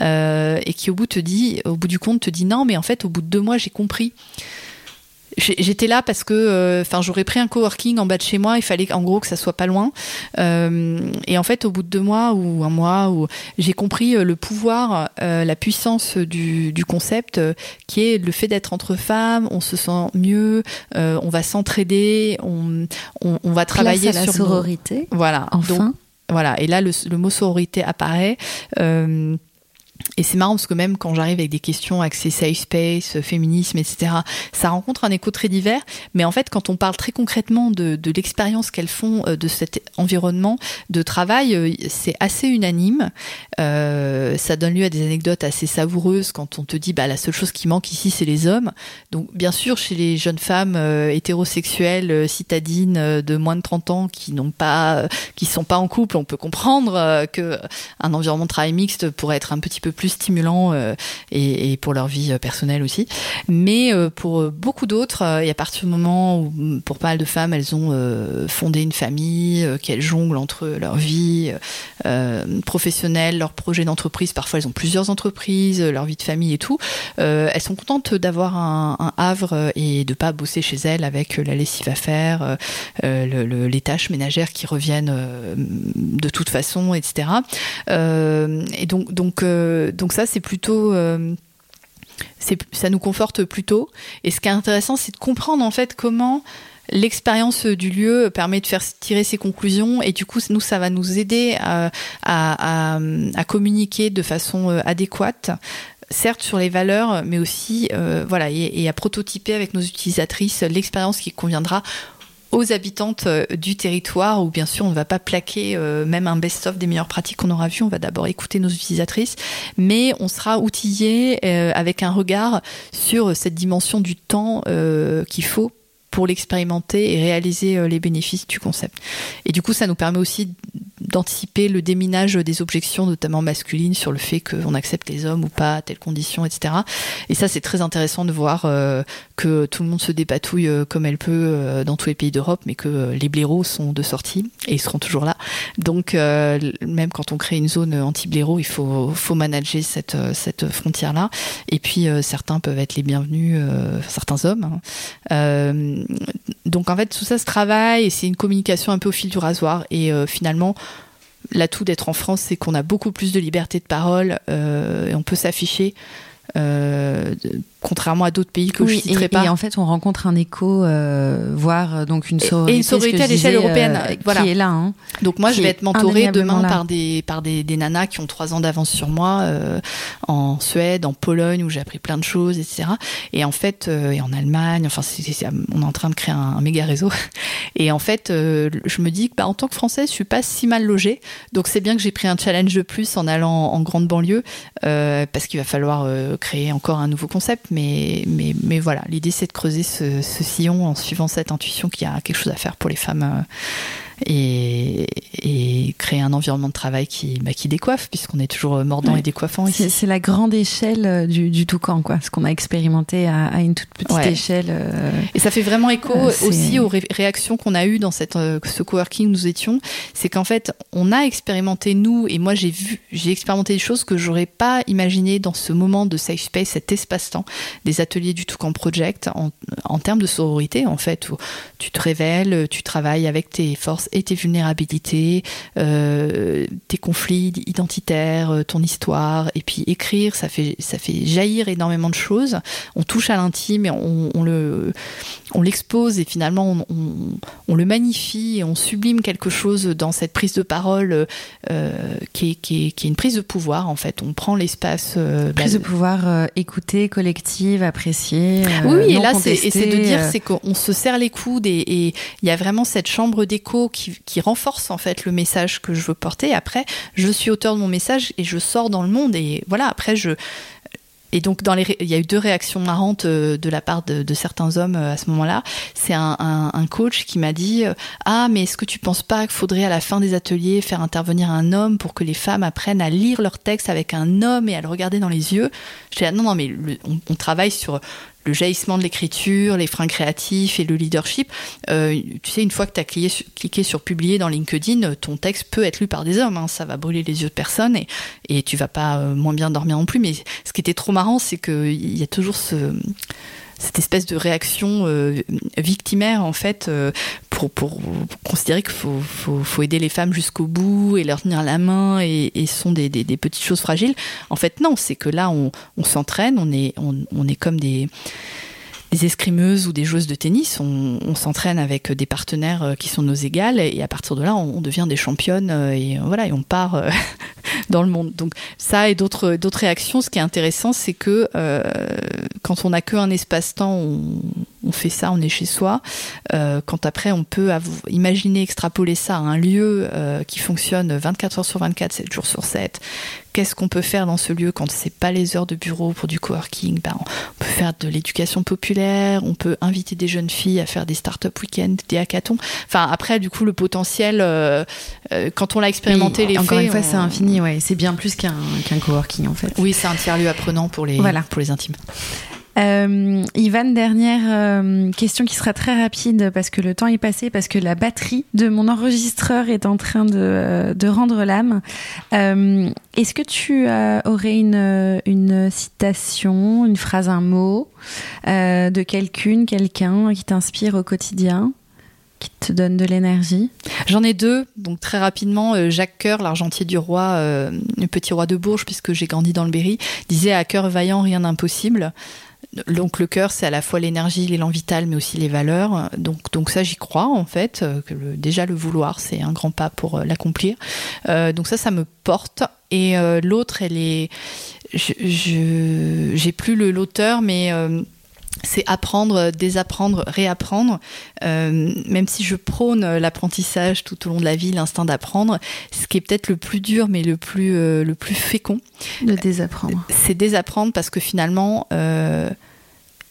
euh, et qui au bout te dit, au bout du compte, te dit non, mais en fait, au bout de deux mois, j'ai compris. J'étais là parce que, euh, enfin, j'aurais pris un coworking en bas de chez moi. Il fallait, en gros, que ça soit pas loin. Euh, et en fait, au bout de deux mois ou un mois, où j'ai compris euh, le pouvoir, la puissance du, du concept, qui est le fait d'être entre femmes. On se sent mieux, on va s'entraider, on, on, on, va travailler Place à la sur sororité. Voilà. Enfin. Donc, voilà. Et là, le, le mot sororité apparaît. Euh, et c'est marrant parce que même quand j'arrive avec des questions axées safe space, féminisme, etc., ça rencontre un écho très divers. Mais en fait, quand on parle très concrètement de, l'expérience qu'elles font euh, de cet environnement de travail, euh, c'est assez unanime. Euh, ça donne lieu à des anecdotes assez savoureuses quand on te dit bah la seule chose qui manque ici c'est les hommes. Donc bien sûr chez les jeunes femmes euh, hétérosexuelles citadines de moins de 30 ans qui n'ont pas, qui sont pas en couple, on peut comprendre que un environnement de travail mixte pourrait être un petit peu plus stimulant euh, et, pour leur vie euh, personnelle aussi. Mais euh, pour beaucoup d'autres, et à partir du moment où, mm, pour pas mal de femmes, elles ont fondé une famille, qu'elles jonglent entre leur vie professionnelle, leur projet d'entreprise, parfois elles ont plusieurs entreprises, leur vie de famille et tout, elles sont contentes d'avoir un, havre et de pas bosser chez elles avec la lessive à faire, le, le, les tâches ménagères qui reviennent de toute façon, etc. et donc donc ça, c'est plutôt euh, ça nous conforte plutôt. Et ce qui est intéressant, c'est de comprendre en fait comment l'expérience du lieu permet de faire tirer ses conclusions et du coup nous ça va nous aider à, à, communiquer de façon euh, adéquate certes sur les valeurs mais aussi euh, voilà et, à prototyper avec nos utilisatrices l'expérience qui conviendra aux habitantes euh, du territoire où bien sûr on ne va pas plaquer euh, même un best-of des meilleures pratiques qu'on aura vu, on va d'abord écouter nos utilisatrices, mais on sera outillé euh, avec un regard sur cette dimension du temps qu'il faut pour l'expérimenter et réaliser les bénéfices du concept. Et du coup, ça nous permet aussi d'anticiper le déminage des objections, notamment masculines, sur le fait qu'on accepte les hommes ou pas à telles conditions, etc. Et ça, c'est très intéressant de voir euh, que tout le monde se dépatouille euh, comme elle peut euh, dans tous les pays d'Europe, mais que les blaireaux sont de sortie et ils seront toujours là. Donc, même quand on crée une zone anti-blaireau, il faut, faut manager cette, cette frontière-là. Et puis, certains peuvent être les bienvenus, certains hommes. Hein. donc, en fait, tout ça se travaille et c'est une communication un peu au fil du rasoir. Et finalement, l'atout d'être en France, c'est qu'on a beaucoup plus de liberté de parole euh, et on peut s'afficher. Euh, contrairement à d'autres pays que oui, je citerai pas. Et en fait, on rencontre un écho, euh, voire euh, donc une sororité. Et une sororité à l'échelle européenne, euh, voilà. Qui est là. Hein, donc moi, je vais être mentorée demain là. par des par des, des, nanas qui ont trois ans d'avance sur moi euh, en Suède, en Pologne où j'ai appris plein de choses, etc. Et en fait, et en Allemagne, enfin, c est, c est, on est en train de créer un, un méga réseau. Et en fait, je me dis que bah, en tant que française, je suis pas si mal logée. Donc c'est bien que j'ai pris un challenge de plus en allant en grande banlieue parce qu'il va falloir créer encore un nouveau concept, mais voilà, l'idée c'est de creuser ce, ce, sillon en suivant cette intuition qu'il y a quelque chose à faire pour les femmes euh, et, et, créer un environnement de travail qui, bah, qui décoiffe, puisqu'on est toujours mordant ouais. et décoiffant ici. C'est la grande échelle euh, du, du toucan, quoi, ce qu'on a expérimenté à, à, une toute petite ouais. échelle. Euh, et ça fait vraiment écho euh, aussi aux ré réactions qu'on a eues dans cette, euh, ce coworking où nous étions. C'est qu'en fait, on a expérimenté, nous, et moi j'ai vu, j'ai expérimenté des choses que j'aurais pas imaginé dans ce moment de safe space, cet espace-temps, des ateliers du Toucan Project, en, en termes de sororité, en fait, où tu te révèles, tu travailles avec tes forces et tes vulnérabilités, euh, tes conflits identitaires, euh, ton histoire, et puis écrire, ça fait ça fait jaillir énormément de choses. On touche à l'intime et on, on le on l'expose et finalement on, on, on, le magnifie et on sublime quelque chose dans cette prise de parole euh, qui, est, qui, est, qui, est, une prise de pouvoir en fait. On prend l'espace. Euh, prise de pouvoir écouter, collective, apprécier. oui, oui et là c'est de dire c'est qu'on se serre les coudes et il y a vraiment cette chambre d'écho qui, renforce en fait le message que je veux porter. Après, je suis auteur de mon message et je sors dans le monde et voilà. Après, je et donc, dans les, il y a eu deux réactions marrantes euh, de la part de, certains hommes euh, à ce moment-là. C'est un, coach qui m'a dit euh, Ah, mais est-ce que tu penses pas qu'il faudrait à la fin des ateliers faire intervenir un homme pour que les femmes apprennent à lire leur texte avec un homme et à le regarder dans les yeux? Je dis Non, non, mais on, travaille sur le jaillissement de l'écriture, les freins créatifs et le leadership. Euh, tu sais, une fois que tu as cliqué, sur publier dans LinkedIn, ton texte peut être lu par des hommes. Hein. ça va brûler les yeux de personne et, et tu vas pas euh, moins bien dormir non plus. Mais ce qui était trop marrant, c'est qu'il y a toujours ce cette espèce de réaction euh, victimaire en fait euh, pour, considérer qu'il faut, aider les femmes jusqu'au bout et leur tenir la main et, sont des, petites choses fragiles. En fait non, c'est que là on, s'entraîne, on est, on, est comme des escrimeuses ou des joueuses de tennis, on, s'entraîne avec des partenaires euh, qui sont nos égales et à partir de là, on, devient des championnes et voilà, et on part dans le monde. Donc ça et d'autres réactions. Ce qui est intéressant, c'est que euh, quand on n'a qu'un espace-temps, on, on, fait ça, on est chez soi. Euh, quand après, on peut imaginer extrapoler ça à un lieu euh, qui fonctionne 24 heures sur 24, 7 jours sur 7, qu'est-ce qu'on peut faire dans ce lieu quand c'est pas les heures de bureau pour du coworking? Ben, On peut faire de l'éducation populaire, on peut inviter des jeunes filles à faire des start-up week-ends, des hackathons. Enfin, après, du coup, le potentiel, euh, quand on l'a expérimenté, oui, les encore faits, une fois, c'est infini. Ouais, c'est bien plus qu'un qu'un coworking en fait. Oui, c'est un tiers lieu apprenant pour les voilà. pour les intimes. Euh, Ivan, dernière euh, question qui sera très rapide parce que le temps est passé, parce que la batterie de mon enregistreur est en train de, euh, de rendre l'âme. Euh, Est-ce que tu aurais une, une citation, une phrase, un mot de quelqu'une, quelqu'un qui t'inspire au quotidien qui te donne de l'énergie? J'en ai deux, donc très rapidement, Jacques Coeur, l'argentier du roi, le petit roi de Bourges, puisque j'ai grandi dans le Berry, disait à cœur vaillant, rien d'impossible. Donc le cœur, c'est à la fois l'énergie, l'élan vital, mais aussi les valeurs. Donc, donc ça, j'y crois en fait. Que le, déjà le vouloir, c'est un grand pas pour l'accomplir. Euh, donc ça, ça me porte. Et euh, l'autre, elle est, je j'ai plus le l'auteur, mais euh, c'est apprendre, désapprendre, réapprendre. Euh, même si je prône l'apprentissage tout au long de la vie, l'instinct d'apprendre, ce qui est peut-être le plus dur, mais le plus, euh, le plus fécond. De désapprendre. C'est désapprendre parce que finalement, euh,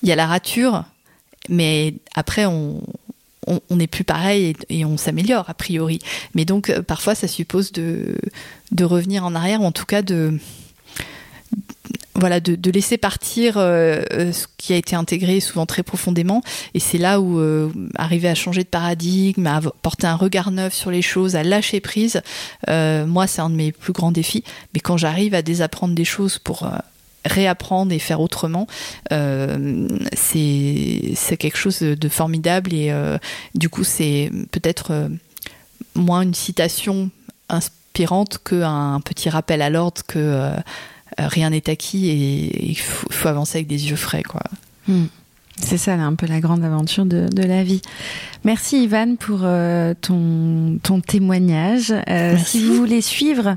il y a la rature, mais après, on, n'est plus pareil et, on s'améliore a priori. Mais donc, euh, parfois, ça suppose de, de revenir en arrière, ou en tout cas de voilà, de, laisser partir euh, ce qui a été intégré souvent très profondément. Et c'est là où euh, arriver à changer de paradigme, à porter un regard neuf sur les choses, à lâcher prise, euh, moi, c'est un de mes plus grands défis. Mais quand j'arrive à désapprendre des choses pour euh, réapprendre et faire autrement, euh, c'est quelque chose de formidable. Et euh, du coup, c'est peut-être moins une citation inspirante qu'un petit rappel à l'ordre que euh, rien n'est acquis et il faut, faut, avancer avec des yeux frais. quoi. Hmm. C'est ça, là, un peu la grande aventure de, de la vie. Merci Ivan pour euh, ton, ton témoignage. Euh, si vous voulez suivre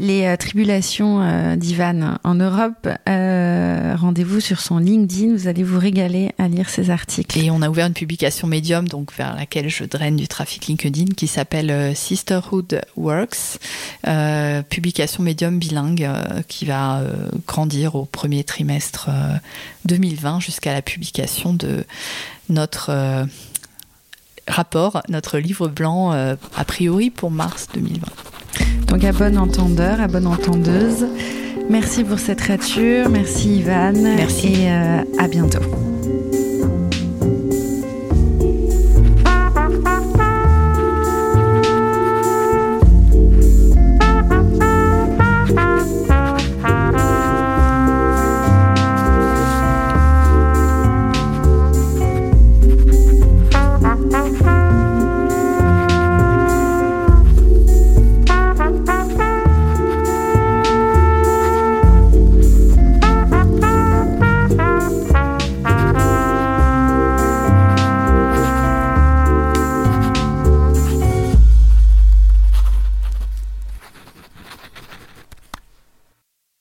les euh, tribulations euh, d'Ivan en Europe, euh, rendez-vous sur son LinkedIn. Vous allez vous régaler à lire ses articles. Et on a ouvert une publication médium, donc vers laquelle je draine du trafic LinkedIn, qui s'appelle Sisterhood Works, publication médium bilingue qui va grandir au premier trimestre 2020 jusqu'à la publication de notre rapport, notre livre blanc a priori pour mars 2020. Donc à bon entendeur, à bonne entendeuse. Merci pour cette rature, merci Ivan. Merci. Et euh, à bientôt.